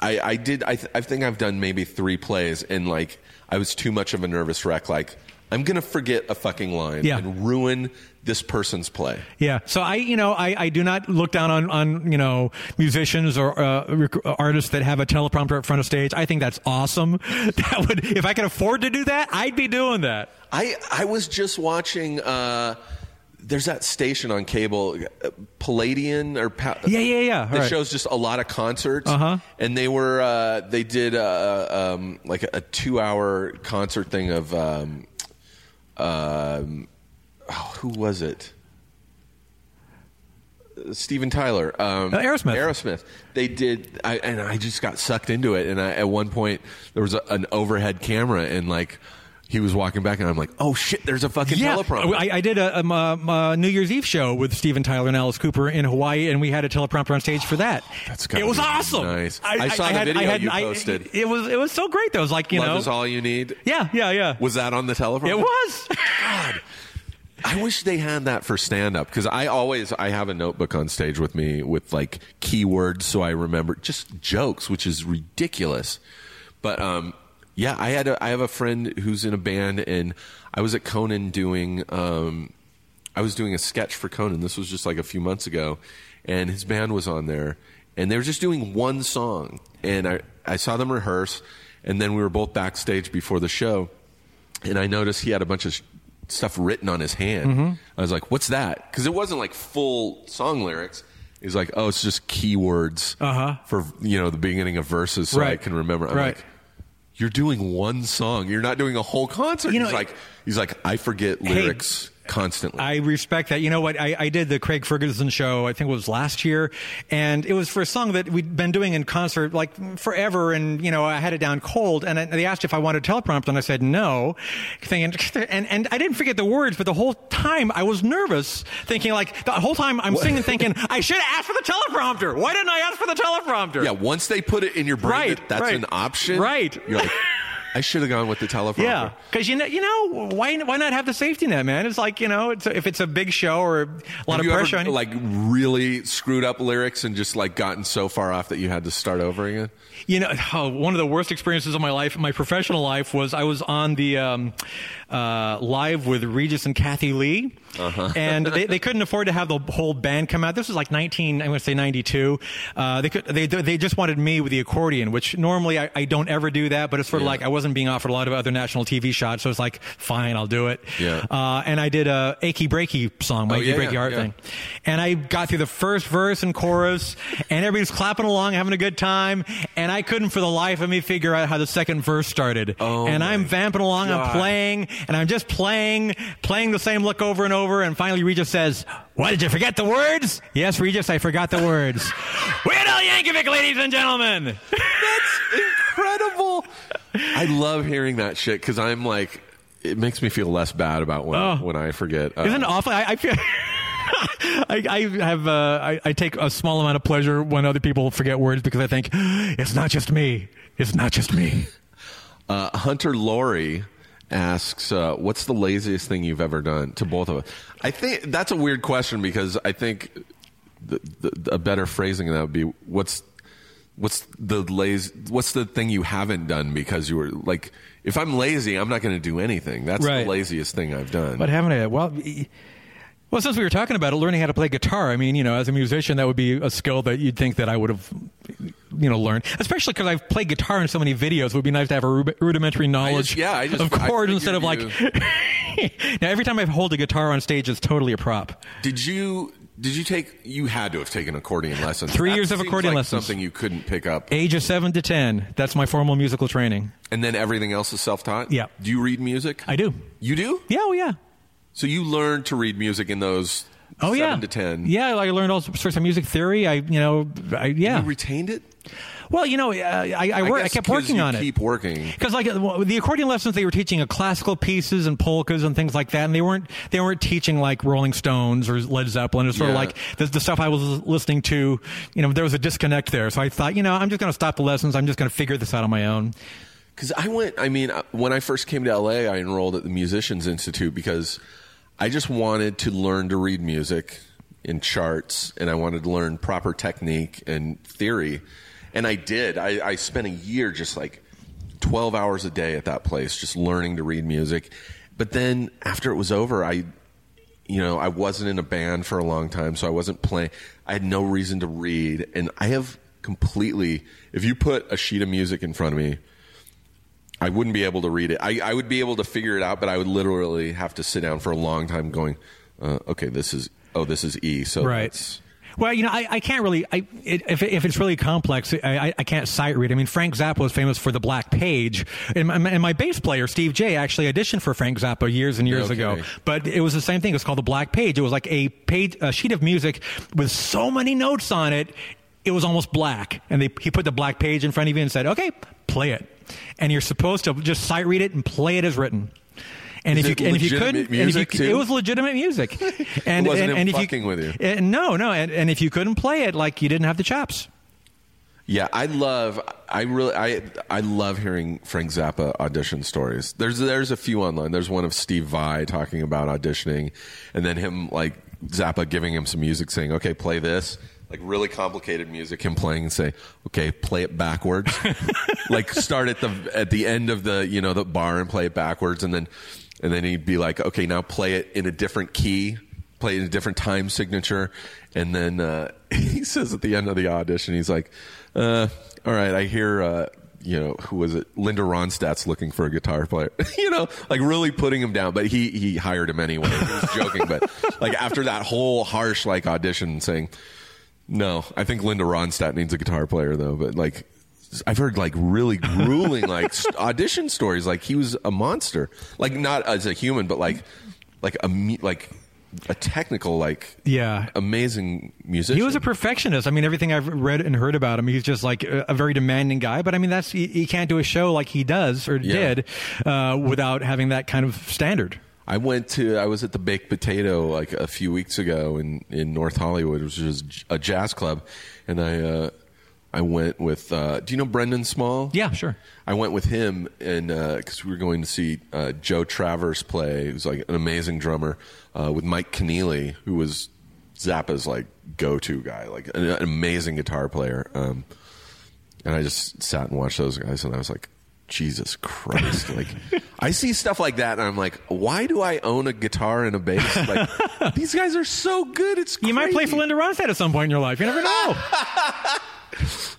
I, I did, I, th- I think I've done maybe three plays and like I was too much of a nervous wreck. Like I'm going to forget a fucking line Yeah. and ruin this person's play. Yeah. So I, you know, I, I do not look down on, on you know, musicians or uh, rec- artists that have a teleprompter up front of stage. I think that's awesome. That would, if I could afford to do that, I'd be doing that. I, I was just watching, uh, there's that station on cable, uh, Palladian or pa- Yeah, yeah, yeah. That Right. shows just a lot of concerts, Uh-huh. and they were uh, they did uh, um, like a, a two hour concert thing of um, um, oh, who was it? Steven Tyler, um, Uh, Aerosmith. Aerosmith. They did, I, and I just got sucked into it. And I, at one point, there was a, an overhead camera, and like he was walking back, and I'm like, "Oh shit, there's a fucking Yeah, teleprompter." I, I did a, um, um, a New Year's Eve show with Steven Tyler and Alice Cooper in Hawaii, and we had a teleprompter on stage for that. That's it was awesome. nice. I saw the video you posted. it was it was so great. Though, it was like you Love know, is all you need. yeah, yeah, yeah. Was that on the teleprompter? it was. God. I wish they had that for stand up because I always I have a notebook on stage with me with like keywords so I remember just jokes, which is ridiculous. But um, yeah, I had a, I have a friend who's in a band and I was at Conan doing um, I was doing a sketch for Conan. This was just like a few months ago, and his band was on there, and they were just doing one song, and I I saw them rehearse, and then we were both backstage before the show, and I noticed he had a bunch of sh- stuff written on his hand. Mm-hmm. I was like, "What's that?" Because it wasn't like full song lyrics. He's like, "Oh, it's just keywords Uh-huh. for you know the beginning of verses, so I can remember." I'm Right. like, "You're doing one song. You're not doing a whole concert." You know, he's like, "He's like, I forget lyrics constantly." I respect that. You know what? I, I did the Craig Ferguson show, I think it was last year, and it was for a song that we'd been doing in concert like forever, and, you know, I had it down cold, and I, they asked if I wanted a teleprompter, and I said no, thinking, and, and I didn't forget the words, but the whole time I was nervous, thinking like, the whole time I'm singing thinking, I should have asked for the teleprompter. Why didn't I ask for the teleprompter? Yeah, once they put it in your brain Right, that that's right. an option, Right. You're like, I should have gone with the teleprompter. Yeah, because you know, you know, why why not have the safety net, man? It's like you know, it's if it's a big show or a lot Have of pressure ever on you. like really screwed up lyrics and just like gotten so far off that you had to start over again? You know, oh, one of the worst experiences of my life, my professional life, was I was on the um, uh, live with Regis and Kathie Lee, Uh-huh. and they, they couldn't afford to have the whole band come out. This was like 19, I'm going to say 92. Uh, they could, they they just wanted me with the accordion, which normally I, I don't ever do that, but it's sort of Yeah. like I wasn't being offered a lot of other national TV shots, so it's like fine, I'll do it. Yeah. Uh, and I did a achy breaky song, my Oh, achy yeah, breaky yeah, heart thing. And I got through the first verse and chorus, and everybody's clapping along, having a good time. And I couldn't for the life of me figure out how the second verse started. Oh, and I'm vamping along, God. I'm playing, and I'm just playing, playing the same look over and over. And finally, Regis says, What, did you forget the words? Yes, Regis, I forgot the words. Weird Al Yankovic, ladies and gentlemen. That's incredible. I love hearing that shit because I'm like, it makes me feel less bad about when Oh. when I forget. Uh, Isn't it awful? I, I feel. I, I have uh, I, I take a small amount of pleasure when other people forget words because I think it's not just me. It's not just me. Uh, Hunter Laurie asks, uh, "What's the laziest thing you've ever done?" To both of us, I think that's a weird question because I think the, the, a better phrasing of that would be, "What's what's the lazy? What's the thing you haven't done because you were like?" If I'm lazy, I'm not going to do anything. That's Right. the laziest thing I've done. But haven't I? Well, y- well, since we were talking about it, learning how to play guitar. I mean, you know, as a musician, that would be a skill that you'd think that I would have, you know, learned. Especially because I've played guitar in so many videos. It would be nice to have a rud- rudimentary knowledge. yeah, I just- of chords instead of like. now, every time I hold a guitar on stage, it's totally a prop. Did you did you take? You had to have taken accordion lessons. Three That years of accordion like lessons. Something you couldn't pick up, Age of seven to ten. That's my formal musical training. and then everything else is self taught. Yeah. Do you read music? I do. You do? Yeah, oh yeah. So you learned to read music in those Oh seven yeah. to ten. Yeah, I learned all sorts of music theory. I, you know, I, yeah. You retained it. well, you know, uh, I, I, work, I guess kept working on it. Keep working. Because like uh, the accordion lessons, they were teaching uh, classical pieces and polkas and things like that, and they weren't they weren't teaching like Rolling Stones or Led Zeppelin. It's sort of like the, the stuff I was listening to. You know, there was a disconnect there. So I thought, you know, I'm just going to stop the lessons. I'm just going to figure this out on my own. Because I went. I mean, uh, when I first came to LA, I enrolled at the Musicians Institute because I just wanted to learn to read music in charts, and I wanted to learn proper technique and theory. And I did. I, I spent a year just like twelve hours a day at that place, just learning to read music. But then after it was over, I you know, I wasn't in a band for a long time, so I wasn't playing. I had no reason to read, and I have completely. If you put a sheet of music in front of me, I wouldn't be able to read it. I, I would be able to figure it out, but I would literally have to sit down for a long time, going, uh, "Okay, this is oh, this is E." So Right. Well, you know, I, I can't really. I, it, if, if it's really complex, I, I, can't sight read. I mean, Frank Zappa was famous for the Black Page, and my, and my bass player Steve Jay actually auditioned for Frank Zappa years and years No ago. But it was the same thing. It was called the Black Page. It was like a page, a sheet of music with so many notes on it. It was almost black, and they, he put the black page in front of you and said, "Okay, play it." And you're supposed to just sight read it and play it as written. And if you and if you couldn't, and if you, too? it was legitimate music. And It wasn't and, him and if fucking you, with you. uh, no, no, and, and if you couldn't play it, like you didn't have the chops. Yeah, I love. I really. I I love hearing Frank Zappa audition stories. There's there's a few online. There's one of Steve Vai talking about auditioning, and then him like Zappa giving him some music, saying, "Okay, play this." Like really complicated music, him playing and say, "Okay, play it backwards." like start at the at the end of the you know the bar and play it backwards, and then and then he'd be like, "Okay, now play it in a different key." play in a different time signature. And then uh, he says at the end of the audition, he's like, uh, "All right, I hear." Uh, you know who was it? Linda Ronstadt's looking for a guitar player. you know, like really putting him down, but he he hired him anyway. He was joking, but like after that whole harsh like audition, saying, "No, I think Linda Ronstadt needs a guitar player though." But like, I've heard like really grueling like audition stories. Like he was a monster, like not as a human, but like like a me- like a technical like Yeah. amazing musician. He was a perfectionist. I mean, everything I've read and heard about him, he's just like a, a very demanding guy. But I mean, that's he, he can't do a show like he does or Yeah. did uh, without having that kind of standard. I went to I was at the Baked Potato like a few weeks ago in in North Hollywood, which is a jazz club, and I uh, I went with uh, Do you know Brendan Small? Yeah, sure. I went with him and because we were going to see uh, Joe Travers play, who's like an amazing drummer, uh, with Mike Keneally, who was Zappa's like go-to guy, like an, an amazing guitar player. Um, and I just sat and watched those guys, and I was like, Jesus Christ! like, I see stuff like that, and I'm like, why do I own a guitar and a bass? Like, these guys are so good. It's You might play for crazy. Linda Ronstadt at some point in your life. You never know.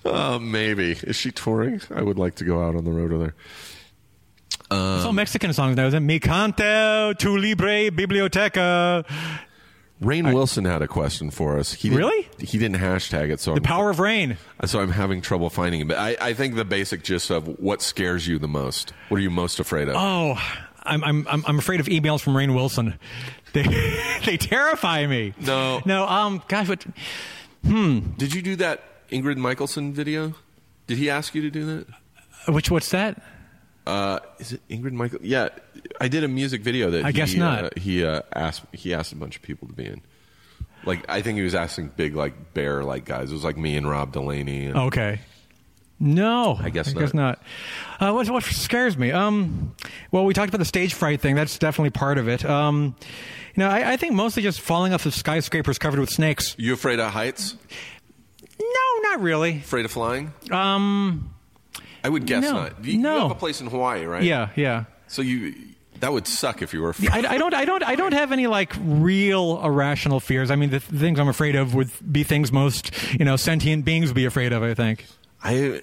Uh, maybe is she touring? I would like to go out on the road with her. it's all Mexican songs now, isn't it? Mi cante tu libre biblioteca. Rainn Wilson had a question for us. He Really? He didn't hashtag it, so The I'm, power of rain. so I'm having trouble finding it. But I, I think the basic gist of what scares you the most. What are you most afraid of? Oh, I'm I'm I'm I'm afraid of emails from Rainn Wilson. They they terrify me. No. no. Um, gosh, what? Hmm. Did you do that Ingrid Michaelson video? Did he ask you to do that? Which what's that? Uh, is it Ingrid Michael? Yeah, I did a music video that I he, guess not. Uh, he uh, asked he asked a bunch of people to be in. Like I think he was asking big like bear like guys. It was like me and Rob Delaney. And, Okay. No, I guess I guess not. Uh, what, what scares me? Um, well, we talked about the stage fright thing. That's definitely part of it. Um, you know, I, I think mostly just falling off of skyscrapers covered with snakes. You afraid of heights? No, not really. Afraid of flying? Um, I would guess No. not. You, No. you have a place in Hawaii, right? yeah, yeah. So you that would suck if you were. Afraid. I, I don't, I don't, I don't have any like real irrational fears. I mean, the, the things I'm afraid of would be things most, you know, sentient beings would be afraid of. I think. I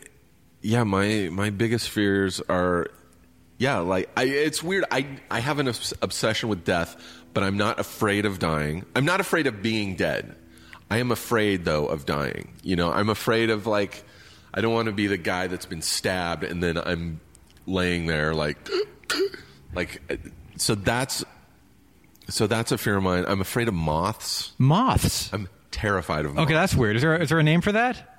yeah, my my biggest fears are yeah, like I it's weird. I I have an obs- obsession with death, but I'm not afraid of dying. I'm not afraid of being dead. I am afraid though of dying. You know, I'm afraid of like I don't want to be the guy that's been stabbed and then I'm laying there like like so that's so that's a fear of mine. I'm afraid of moths. Moths. I'm terrified of moths. Okay, that's weird. Is there, is there a name for that?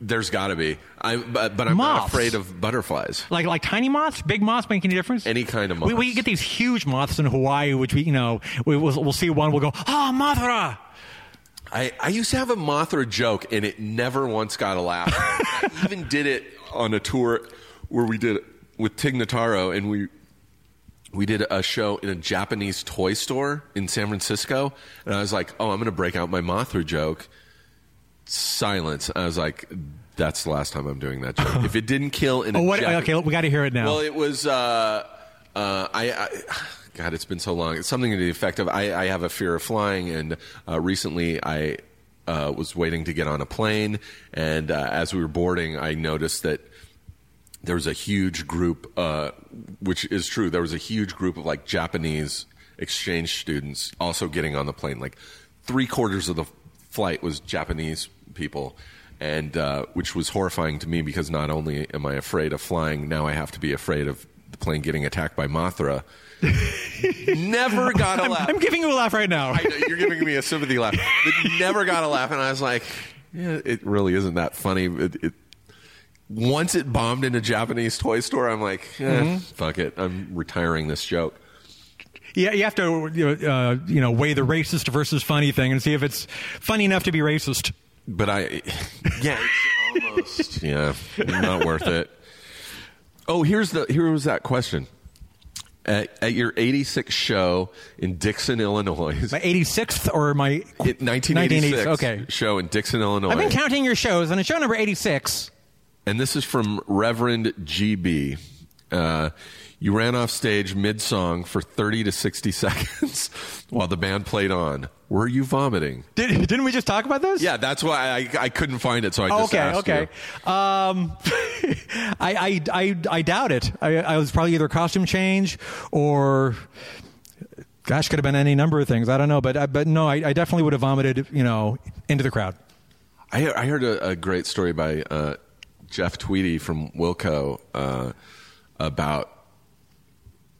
There's got to be. I but, but I'm Moths. not afraid of butterflies. Like like tiny moths, big moths make any difference? Any kind of We, we get these huge moths in Hawaii, which we you know we, we'll, we'll see one, we'll go ah Mothra. I, I used to have a Mothra joke, and it never once got a laugh. I even did it on a tour where we did it with Tig Notaro, and we we did a show in a Japanese toy store in San Francisco, and I was like, "Oh, I'm going to break out my Mothra joke." Silence. I was like, "That's the last time I'm doing that joke." if it didn't kill in a Oh, what? Jap- okay, we got to hear it now. Well, it was. Uh, uh, I, I, God, it's been so long. It's something to the effect of I, I have a fear of flying, and uh, recently I uh, was waiting to get on a plane, and uh, as we were boarding, I noticed that there was a huge group, uh, which is true. There was a huge group of like Japanese exchange students also getting on the plane. Like three quarters of the flight was Japanese people, and uh, which was horrifying to me because not only am I afraid of flying, now I have to be afraid of the plane getting attacked by Mothra. never got a I'm, laugh. I'm giving you a laugh right now. I know, you're giving me a sympathy laugh. But never got a laugh, and I was like, yeah, it really isn't that funny. It, it, once it bombed in a Japanese toy store, I'm like, eh, Mm-hmm. fuck it, I'm retiring this joke. Yeah, you have to you know, uh, you know weigh the racist versus funny thing and see if it's funny enough to be racist. But I, yeah, it's almost, yeah, not worth it. Oh, here's the here was that question. At, at your 86th show in Dixon, Illinois, My 86th or my it- 1986 Okay. show in Dixon, Illinois. I've been counting your shows, and it's show number 86. And this is from Reverend GB. Uh, you ran off stage mid song for 30 to 60 seconds while the band played on. Were you vomiting? Did, didn't we just talk about this? Yeah, that's why I, I couldn't find it, so I just okay, asked okay. you. Um, I, I, I, I doubt it. I, I was probably either costume change or, gosh, could have been any number of things. I don't know, but but no, I, I definitely would have vomited, you know, into the crowd. I, heard- I heard a, a great story by uh, Jeff Tweedy from Wilco uh, about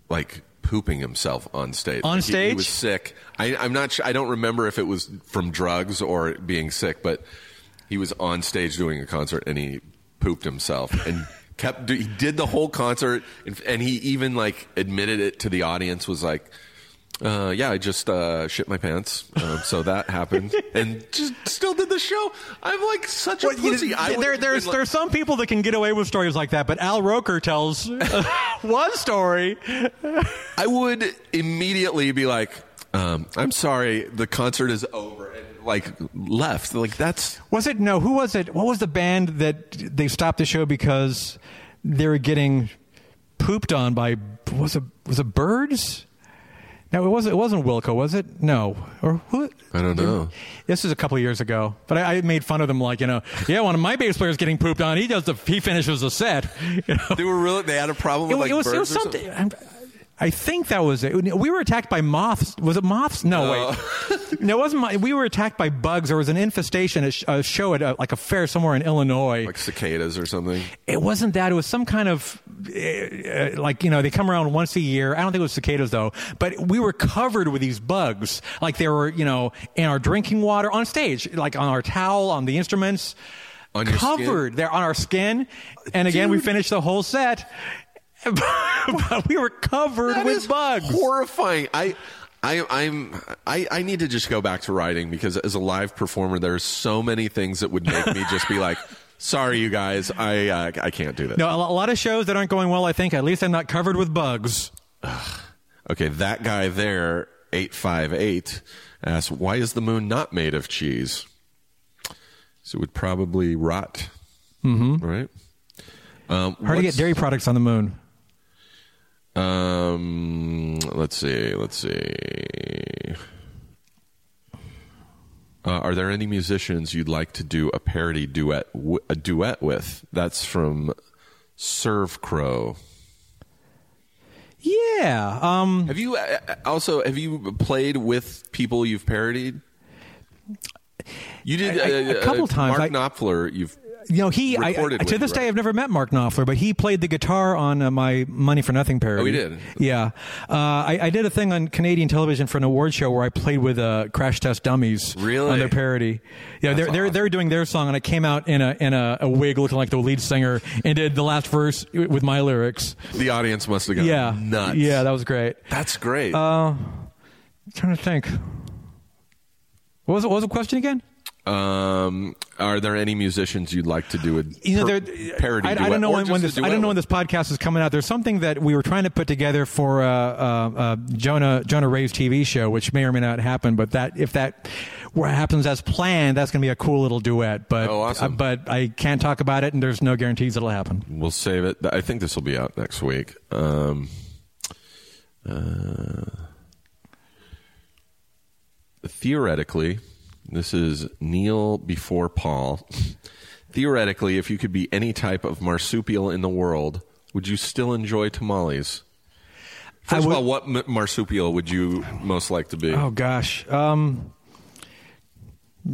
like pooping himself on stage. On Like, he- he, was sick. I, I'm not. Sure, I don't remember if it was from drugs or being sick, but he was on stage doing a concert and he pooped himself and kept. He did the whole concert and, and he even like admitted it to the audience. Was like. Uh, yeah, I just uh, shit my pants, um, so that happened, and just still did the show. I'm like such a Well, you pussy. I there, there's like- there's some people that can get away with stories like that, but Al Roker tells uh, one story. I would immediately be like, um, "I'm sorry, the concert is over," and like left. Like that's Was it no? Who was it? What was the band that they stopped the show because they were getting pooped on by? Was it was it birds? No, it wasn't. It wasn't Wilco, was it? No, or who? I don't know. This was a couple of years ago, but I, I made fun of them like you know, yeah, one of my bass players getting pooped on. He does the he finishes the set. You know? they were really they had a problem It, with like it was, birds it was or something. I'm- think that was it. We were attacked by moths. Was it moths? No, wait. no, it wasn't. My, we were attacked by bugs. There was an infestation at a show at a, like a fair somewhere in Illinois. like cicadas or something. It wasn't that. It was some kind of uh, like you know they come around once a year. I don't think it was cicadas though. But we were covered with these bugs, like they were you know in our drinking water on stage, like on our towel, on the instruments, On your skin? covered. They're on our skin. And again, we finished the whole set. but we were covered That with bugs. Horrifying. I. I, I'm. I, I need to just go back to writing because as a live performer, there's so many things that would make me just be like, "Sorry, you guys, I uh, I can't do this." No, a lot of shows that aren't going well. I think at least I'm not covered with bugs. Okay, that guy there, 858, asks, why is the moon not made of cheese? So it would probably rot. Mm-hmm. Right? Um, Hard to get dairy products on the moon. Um, let's see. Let's see. Uh, are there any musicians you'd like to do a parody duet w- a duet with? That's from Serve Crow. Yeah. Um, Have you uh, also have you played with people you've parodied? You did I- I- uh, a couple uh, times. Mark I- Knopfler. You've you know, he I, I- to you, this day right? I've never met Mark Knopfler, but he played the guitar on uh, my Money for Nothing parody. Oh, he did? Yeah, uh, I, I did a thing on Canadian television for an award show where I played with uh, Crash Test Dummies Really? on their parody. Yeah, they're they're they're doing their song, and I came out in a in a, a wig looking like the lead singer and did the last verse with my lyrics. the audience must have gone Yeah, nuts. Yeah, that was great. that's great. Uh, trying to think. What was it? What was the question again? Um, are there any musicians you'd like to do a you know, per- there, parody I, I don't know when, when this. I don't know when this podcast is coming out. There's something that we were trying to put together for uh, uh, uh, Jonah Jonah Ray's TV show, which may or may not happen. But that if that happens as planned, that's going to be a cool little duet. But Oh, awesome. uh, but I can't talk about it, and there's no guarantees it'll happen. We'll save it. I think this will be out next week. Um, uh, theoretically, this is Neil before Paul. theoretically, if you could be any type of marsupial in the world, would you still enjoy tamales? First would- of all, what m- marsupial would you most like to be? Oh gosh. Um,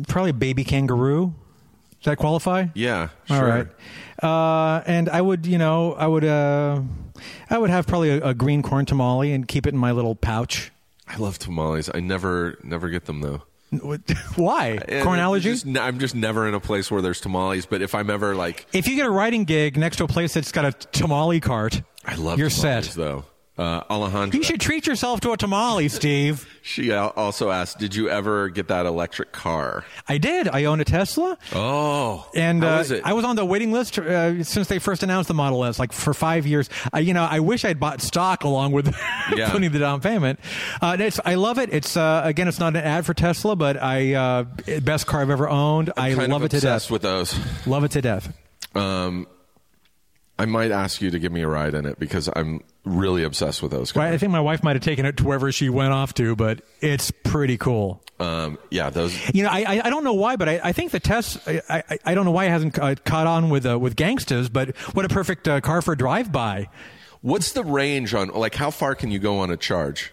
Probably a baby kangaroo. Does that qualify? Yeah, sure. All right. Uh, and I would, you know, I would, uh, I would have probably a, a green corn tamale and keep it in my little pouch. I love tamales. I never never get them though. Why? Uh, and corn allergy? just- I'm just never in a place where there's tamales. But if I'm ever like, if you get a writing gig next to a place that's got a tamale cart, I love You're tamales, set. though. Uh, Alejandra, you should treat yourself to a tamale, Steve. she also asked, "Did you ever get that electric car?" I did. I own a Tesla. Oh, And uh? I was on the waiting list uh, since they first announced the Model S, like for five years. I, you know, I wish I'd bought stock along with Yeah. putting the down payment. Uh, it's, I love it. It's uh, again, it's not an ad for Tesla, but I uh, best car I've ever owned. I kind love it to death. with those. Love it to death. Um, I might ask you to give me a ride in it because I'm really obsessed with those. Cars. I think my wife might have taken it to wherever she went off to, but it's pretty cool. Um, yeah, those. You know, I I, I don't know why, but I, I think the test. I, I I don't know why it hasn't uh, caught on with uh, with gangsters, but what a perfect uh, car for a drive by. What's the range on? Like, how far can you go on a charge?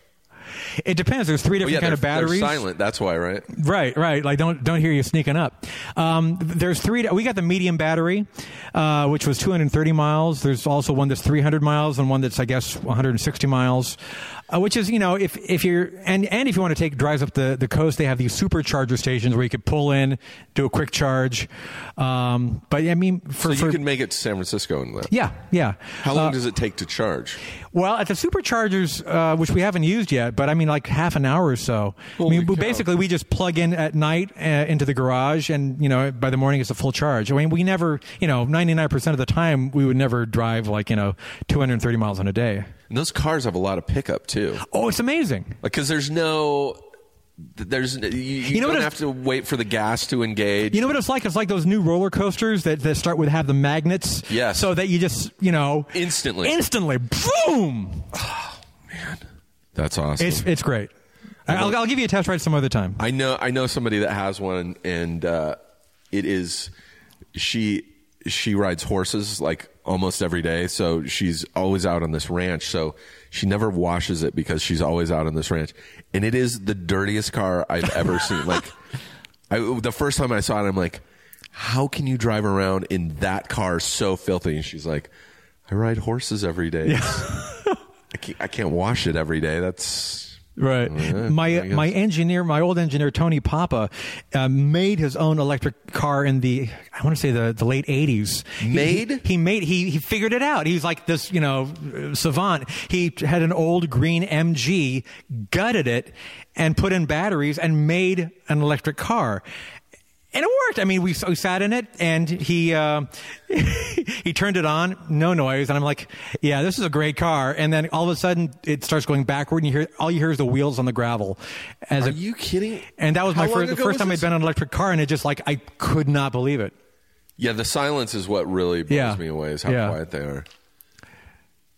It depends. There's three different yeah, kind of batteries. silent. That's why, right? Right, right. Like don't don't hear you sneaking up. Um, there's three. We got the medium battery, uh, which was 230 miles. There's also one that's 300 miles and one that's I guess 160 miles. Uh, which is you know if if you're and and if you want to take drives up the the coast, they have these supercharger stations where you could pull in, do a quick charge. Um, but I mean for So for you can make it to San Francisco in that. yeah yeah. How long Uh, does it take to charge? well, at the superchargers, uh, which we haven't used yet, but I mean, like half an hour or so. I mean, cow. basically, we just plug in at night uh, into the garage, and you know, by the morning it's a full charge. I mean, we never, you know, ninety nine percent of the time, we would never drive like you know, two hundred and thirty miles in a day. And those cars have a lot of pickup too. Oh, it's amazing. Because there's no, there's you, you, know what don't have to wait for the gas to engage. You know what it's like? It's like those new roller coasters that, that start with have the magnets. Yes. So that you just, you know, Instantly. instantly, boom. Oh man, that's awesome. It's it's great. I'll, I'll give you a test ride some other time. I know I know somebody that has one, and uh, it is she she rides horses like almost every day. So she's always out on this ranch. So she never washes it because she's always out on this ranch, and it is the dirtiest car I've ever seen. Like I, the first time I saw it, I'm like, how can you drive around in that car so filthy? And she's like, I ride horses every day. I can't, I can't wash it every day. That's Right. Yeah, my my engineer, my old engineer Tony Papa, uh, made his own electric car in the I want to say the, the late eighties. Made? He, he made he he figured it out. He's like this you know savant. He had an old green MG, gutted it, and put in batteries and made an electric car. And it worked. I mean, we, we sat in it, and he uh, he turned it on, no noise, and I'm like, "Yeah, this is a great car." And then all of a sudden, it starts going backward, and you hear all you hear is the wheels on the gravel. As Are it, you kidding? and that was How my first the first time? I'd been on an electric car, and it just like I could not believe it. Yeah, the silence is what really blows Yeah. me away. Is how Yeah. quiet they are.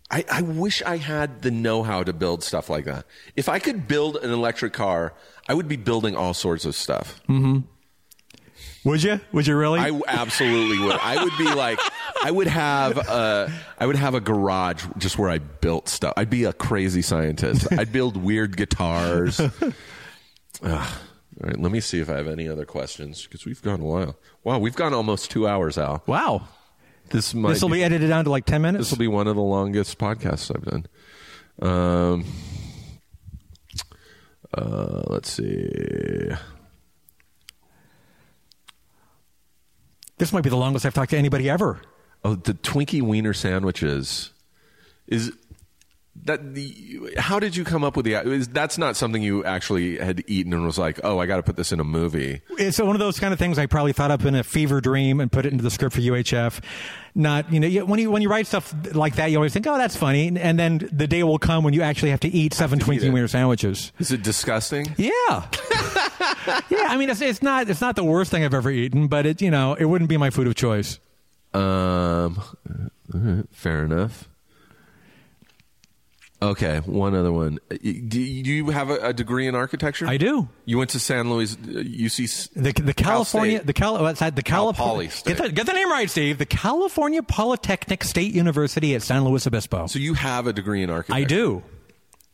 I, I wish I had the know-how to build stuff like that. If I could build an electric car, I would be building all sorts of stuff. Would you? Would you really? I absolutely would. I would be like, I would have a, I would have a garage just where I built stuff. I'd be a crazy scientist. I'd build weird guitars. Ugh. All right, let me see if I have any other questions because we've gone a while. Wow, we've gone almost two hours, Al. wow. This might This will be edited down to like ten minutes. This will be one of the longest podcasts I've done. Um, uh, let's see. This might be the longest I've talked to anybody ever. Oh, the Twinkie Wiener sandwiches is that the. How did you come up with the? Is that's not something you actually had eaten and was like, oh, I got to put this in a movie. It's one of those kind of things I probably thought up in a fever dream and put it into the script for UHF. Not, you know, when you when you write stuff like that, you always think, oh, that's funny, and then the day will come when you actually have to eat seven Twinkie. Wiener sandwiches. Is it disgusting? Yeah, yeah. I mean, it's, it's not it's not the worst thing I've ever eaten, but it you know it wouldn't be my food of choice. Um, fair enough. Okay, one other one. Uh, Do you have a, a degree in architecture? I do. You went to San Luis, uh, UC. The, the California, State. the Cal, that? The Cal State. Get the, get the name right, Steve. The California Polytechnic State University at San Luis Obispo. So you have a degree in architecture. I do.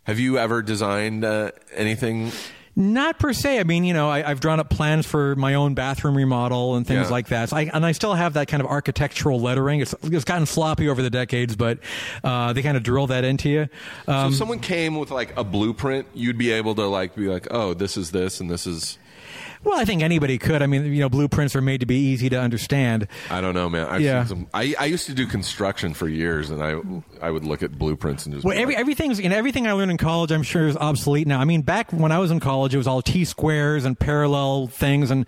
Have you ever designed uh, anything? Not per se. I mean, you know, I, I've drawn up plans for my own bathroom remodel and things Yeah. like that. So I, and I still have that kind of architectural lettering. It's, it's gotten sloppy over the decades, but uh, they kind of drill that into you. So Um, if someone came with like a blueprint, you'd be able to like be like, oh, this is this and this is. Well, I think anybody could. I mean, you know, blueprints are made to be easy to understand. I don't know, man. I've Yeah. seen some, I, I used to do construction for years, and I I would look at blueprints and just. Well, every, like, everything's know, everything I learned in college, I'm sure is obsolete now. I mean, back when I was in college, it was all T squares and parallel things, and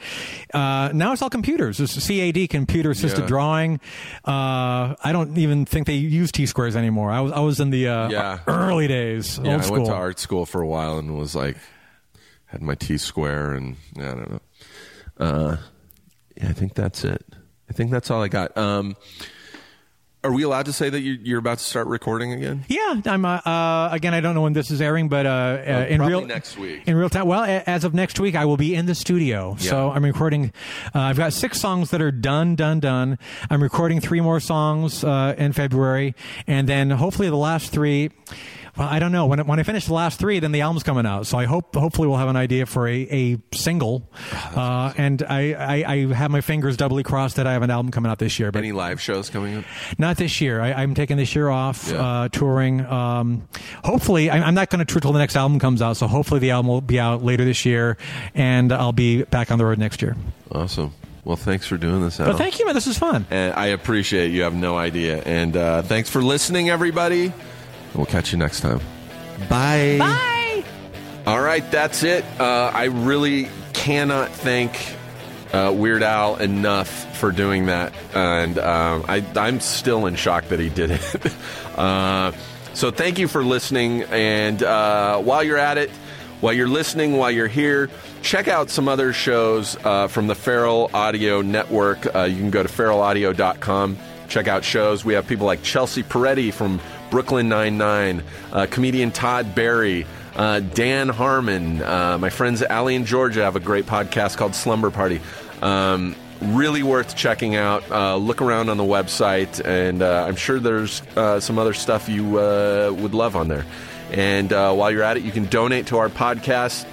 uh, now it's all computers. It's CAD, computer assisted Yeah. drawing. Uh, I don't even think they use T squares anymore. I was I was in the uh, Yeah. early days, yeah, old I went to art school for a while and was like, had my T square, and yeah, I don't know. Uh, yeah, I think that's it. I think that's all I got. Um, are we allowed to say that you, you're about to start recording again? Yeah, I'm. Uh, uh, again, I don't know when this is airing, but uh, uh, in real next week. In real time. Well, a- as of next week, I will be in the studio. So I'm recording. Uh, I've got six songs that are done, done, done. I'm recording three more songs uh, in February, and then hopefully the last three. Well, I don't know. When, when I finish the last three, then the album's coming out. So I hope, hopefully, we'll have an idea for a, a single. Uh, and I, I, I have my fingers doubly crossed that I have an album coming out this year. But Any live shows coming up? not this year. I, I'm taking this year off Yeah. uh, touring. Um, hopefully, I, I'm not going to tour till the next album comes out. So hopefully, the album will be out later this year, and I'll be back on the road next year. Awesome. Well, thanks for doing this, Al. But thank you, man. This is fun. And I appreciate it. you have no idea. And uh, thanks for listening, everybody. We'll catch you next time. Bye. Bye. All right, that's it. Uh, I really cannot thank uh, Weird Al enough for doing that, and um, I, I'm still in shock that he did it. uh, so thank you for listening, and uh, while you're at it, while you're listening, while you're here, check out some other shows uh, from the Feral Audio Network. Uh, you can go to feralaudio.com, check out shows. We have people like Chelsea Peretti from Brooklyn Nine-Nine, uh, comedian Todd Barry, uh, Dan Harmon. Uh, my friends Allie and Georgia have a great podcast called Slumber Party. Um, really worth checking out. Uh, look around on the website, and uh, I'm sure there's uh, some other stuff you uh, would love on there. And while you're at it, you can donate to our podcast.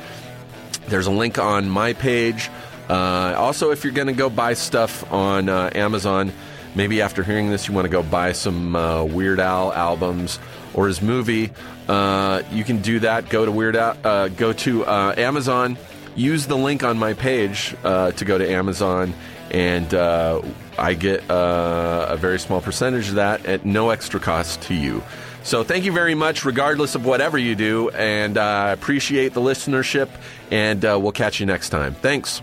There's a link on my page. Also, if you're going to go buy stuff on Amazon, maybe after hearing this, you want to go buy some uh, Weird Al albums or his movie. Uh, you can do that. Go to Weird Al. Uh, go to uh, Amazon. Use the link on my page uh, to go to Amazon, and uh, I get a very small percentage of that at no extra cost to you. So thank you very much, regardless of whatever you do, and I appreciate the listenership. And we'll catch you next time. Thanks.